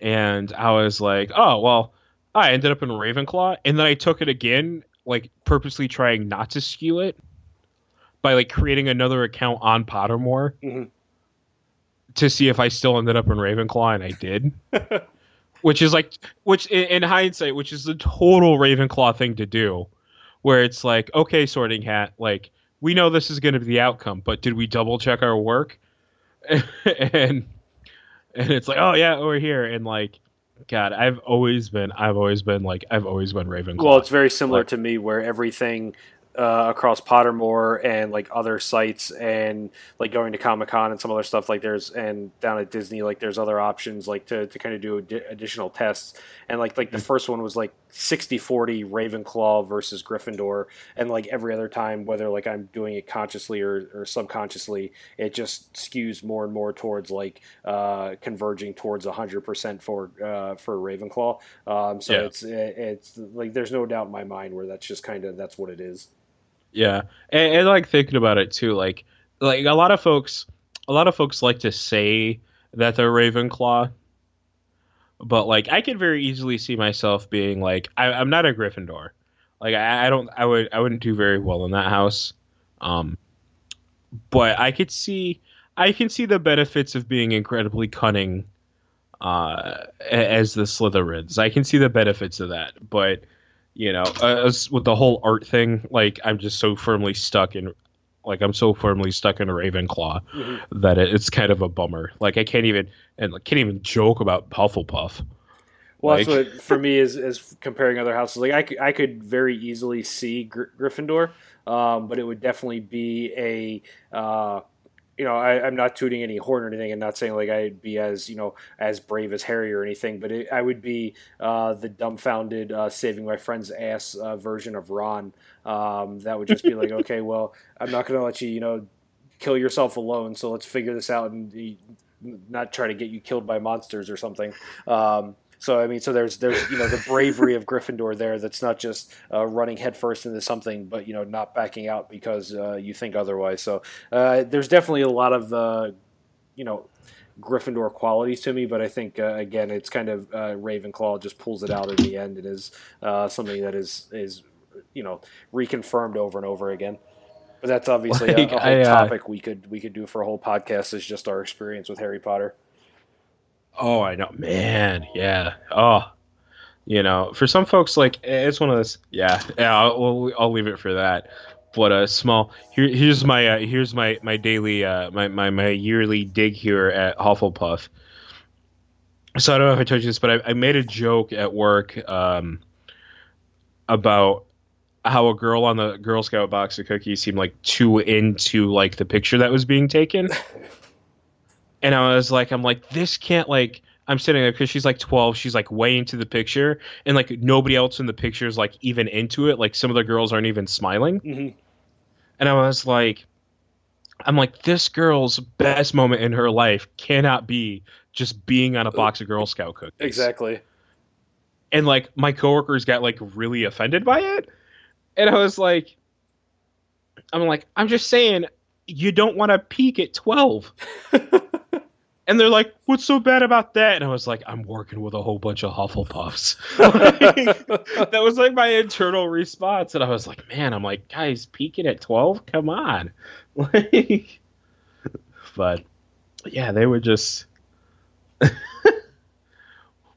And I was like, oh well, I ended up in Ravenclaw, and then I took it again, like purposely trying not to skew it by like creating another account on Pottermore mm-hmm. to see if I still ended up in Ravenclaw, and I did. which is like, which in, in hindsight, which is the total Ravenclaw thing to do, where it's like, okay, Sorting Hat, like we know this is going to be the outcome, but did we double check our work? and and it's like, oh yeah, we're here, and like, God, I've always been, I've always been like, I've always been Ravenclaw.
Well, it's very similar like, to me, where everything uh, across Pottermore and like other sites and like going to Comic Con and some other stuff like there's and down at Disney like there's other options like to, to kind of do ad- additional tests and like like the mm-hmm. first one was like 60-40 Ravenclaw versus Gryffindor and like every other time whether like I'm doing it consciously or, or subconsciously it just skews more and more towards like uh, converging towards 100% for uh, for Ravenclaw um, so yeah. it's it's like there's no doubt in my mind where that's just kind of that's what it is.
Yeah, and, and, like thinking about it too, like like a lot of folks, a lot of folks like to say that they're Ravenclaw, but like I could very easily see myself being like, I, am not a Gryffindor. Like I, I, don't, I would, I wouldn't do very well in that house. Um, but I could see, I can see the benefits of being incredibly cunning, uh, as the Slytherins. I can see the benefits of that, but you know, as with the whole art thing, like I'm just so firmly stuck in, like I'm so firmly stuck in a Ravenclaw mm-hmm. that it, it's kind of a bummer. Like I can't even and like, can't even joke about Hufflepuff.
Well, like, that's what for me is is comparing other houses. Like I could, I could very easily see Gr- Gryffindor, um, but it would definitely be a uh, you know, I, am not tooting any horn or anything, and not saying like I'd be as you know as brave as Harry or anything, but it, I would be uh, the dumbfounded uh, saving my friend's ass uh, version of Ron. Um, that would just be like, okay, well, I'm not going to let you, you know, kill yourself alone. So let's figure this out and not try to get you killed by monsters or something. Um, so I mean, so there's there's you know the bravery of Gryffindor there. That's not just uh, running headfirst into something, but you know not backing out because uh, you think otherwise. So uh, there's definitely a lot of uh, you know Gryffindor qualities to me, but I think uh, again it's kind of uh, Ravenclaw just pulls it out in the end. It is uh something that is is you know reconfirmed over and over again. But that's obviously like, a, a, whole I, topic we could we could do for a whole podcast. Is just our experience with Harry Potter.
Oh, I know, man. Yeah. Oh, you know, for some folks, like it's one of those. Yeah, yeah. I'll, I'll leave it for that. But a uh, small here, here's my uh, here's my my daily uh, my, my my yearly dig here at Hufflepuff. So I don't know if I told you this, but I, I made a joke at work um, about how a girl on the Girl Scout box of cookies seemed like too into like the picture that was being taken. and I was like, I'm like, this can't like. I'm sitting there because she's like 12. She's like way into the picture, and like nobody else in the picture is like even into it. Like some of the girls aren't even smiling. Mm-hmm. And I was like, I'm like, this girl's best moment in her life cannot be just being on a box of Girl Scout cookies.
Exactly.
And like my coworkers got like really offended by it, and I was like, I'm like, I'm just saying, you don't want to peak at 12. And they're like, "What's so bad about that?" And I was like, "I'm working with a whole bunch of Hufflepuffs." like, that was like my internal response, and I was like, "Man, I'm like, guys, peaking at twelve? Come on!" Like, but yeah, they were just.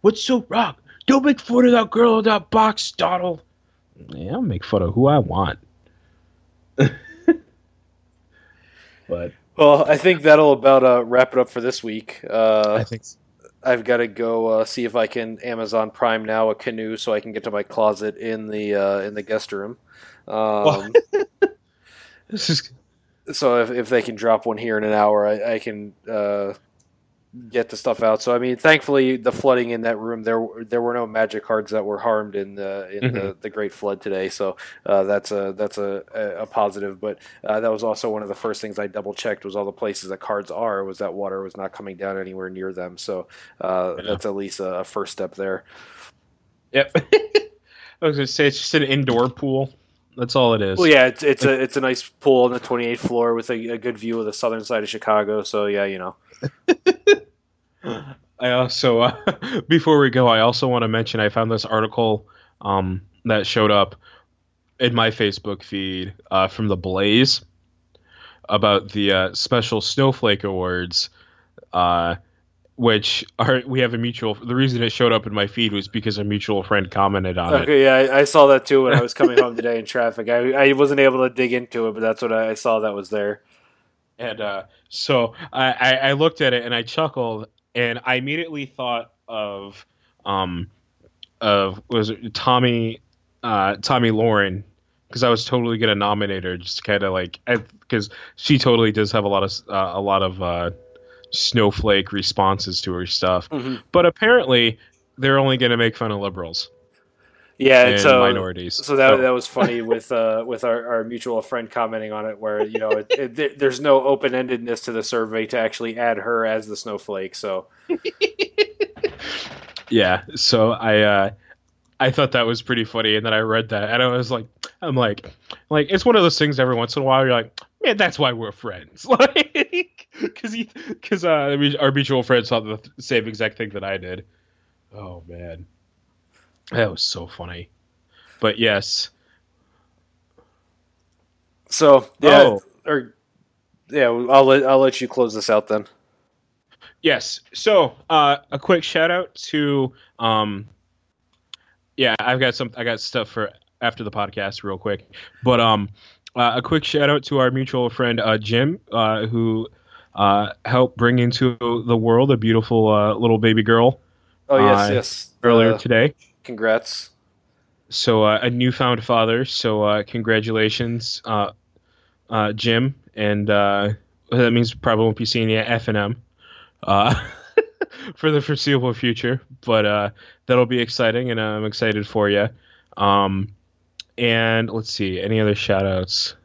What's so wrong? Don't make fun of that girl in that box, Donald. Yeah, I'll make fun of who I want. but
well, I think that'll about uh, wrap it up for this week. Uh,
I think so.
I've got to go uh, see if I can Amazon Prime now a canoe so I can get to my closet in the uh, in the guest room. Um, this is so if, if they can drop one here in an hour, I, I can uh, get the stuff out. So I mean, thankfully, the flooding in that room there there were no magic cards that were harmed in the in mm-hmm. the, the Great Flood today. So uh, that's a that's a, a positive. But uh, that was also one of the first things I double checked was all the places that cards are was that water was not coming down anywhere near them. So uh, yeah. that's at least a, a, first step there.
Yep. I was gonna say it's just an indoor pool. That's all it is.
Well, yeah, it's it's a it's a nice pool on the 28th floor with a, a good view of the southern side of Chicago. So yeah, you know.
I also, uh, before we go, I also want to mention I found this article um, that showed up in my Facebook feed uh, from the Blaze about the uh, special Snowflake Awards, uh, which are we have a mutual. The reason it showed up in my feed was because a mutual friend commented on
okay,
it.
Okay, yeah, I, I, saw that too when I was coming home today in traffic. I, I wasn't able to dig into it, but that's what I, I saw that was there.
And uh, so I, I, I looked at it and I chuckled, and I immediately thought of um of was it Tommy uh, Tomi Lahren because I was totally gonna nominate her, just kind of like because she totally does have a lot of uh, a lot of uh, snowflake responses to her stuff,
Mm-hmm.
but apparently they're only gonna make fun of liberals
Yeah,
and
so
minorities.
So that that was funny with uh, with our, our mutual friend commenting on it, where you know it, it, there- there's no open endedness to the survey to actually add her as the snowflake. So
yeah, so I uh, I thought that was pretty funny, and then I read that, and I was like, I'm like, like it's one of those things. Every once in a while, you're like, man, that's why we're friends, like, because because uh, our mutual friend thought the same exact thing that I did. Oh man, that was so funny. But yes,
so yeah,
Oh.
or yeah, I'll let I'll let you close this out then.
Yes. So, uh, a quick shout out to, um, yeah, I've got some, I got stuff for after the podcast, real quick, but um, uh, a quick shout out to our mutual friend uh, Jim, uh, who uh, helped bring into the world a beautiful uh, little baby girl
Oh yes, yes.
earlier today.
Congrats.
So, uh, a newfound father. So, uh, congratulations, uh, uh, Jim, and uh, that means probably won't be seeing you FNM. Uh, for the foreseeable future, but uh, that'll be exciting, and I'm excited for you. Um, and let's see, any other shout outs?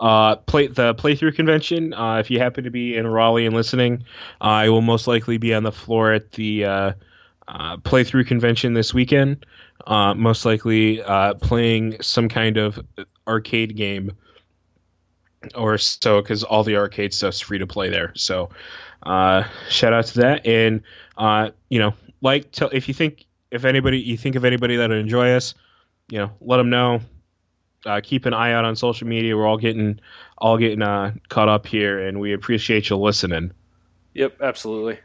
Uh, play the playthrough convention. Uh, if you happen to be in Raleigh and listening, I will most likely be on the floor at the uh, playthrough convention this weekend. Uh, most likely uh, playing some kind of arcade game or so, because all the arcade stuff's free to play there. So, uh, shout out to that, and uh, you know, like, tell if you think if anybody you think of anybody that'll enjoy us, you know, let them know. Keep an eye out on social media. We're all getting all getting caught up here, and we appreciate you listening.
Yep, absolutely.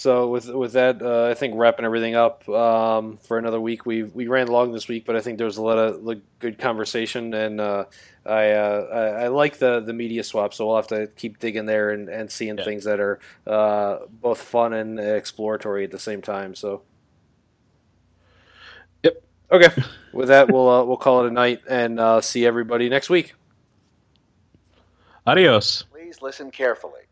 So with with that, uh, I think wrapping everything up um, for another week. We we ran long this week, but I think there was a lot of good conversation, and uh, I, uh, I I like the the media swap. So we'll have to keep digging there and, and seeing
Yeah.
things that are uh, both fun and exploratory at the same time. So.
Yep.
Okay. With that, we'll uh, we'll call it a night and uh, see everybody next week.
Adios.
Please listen carefully.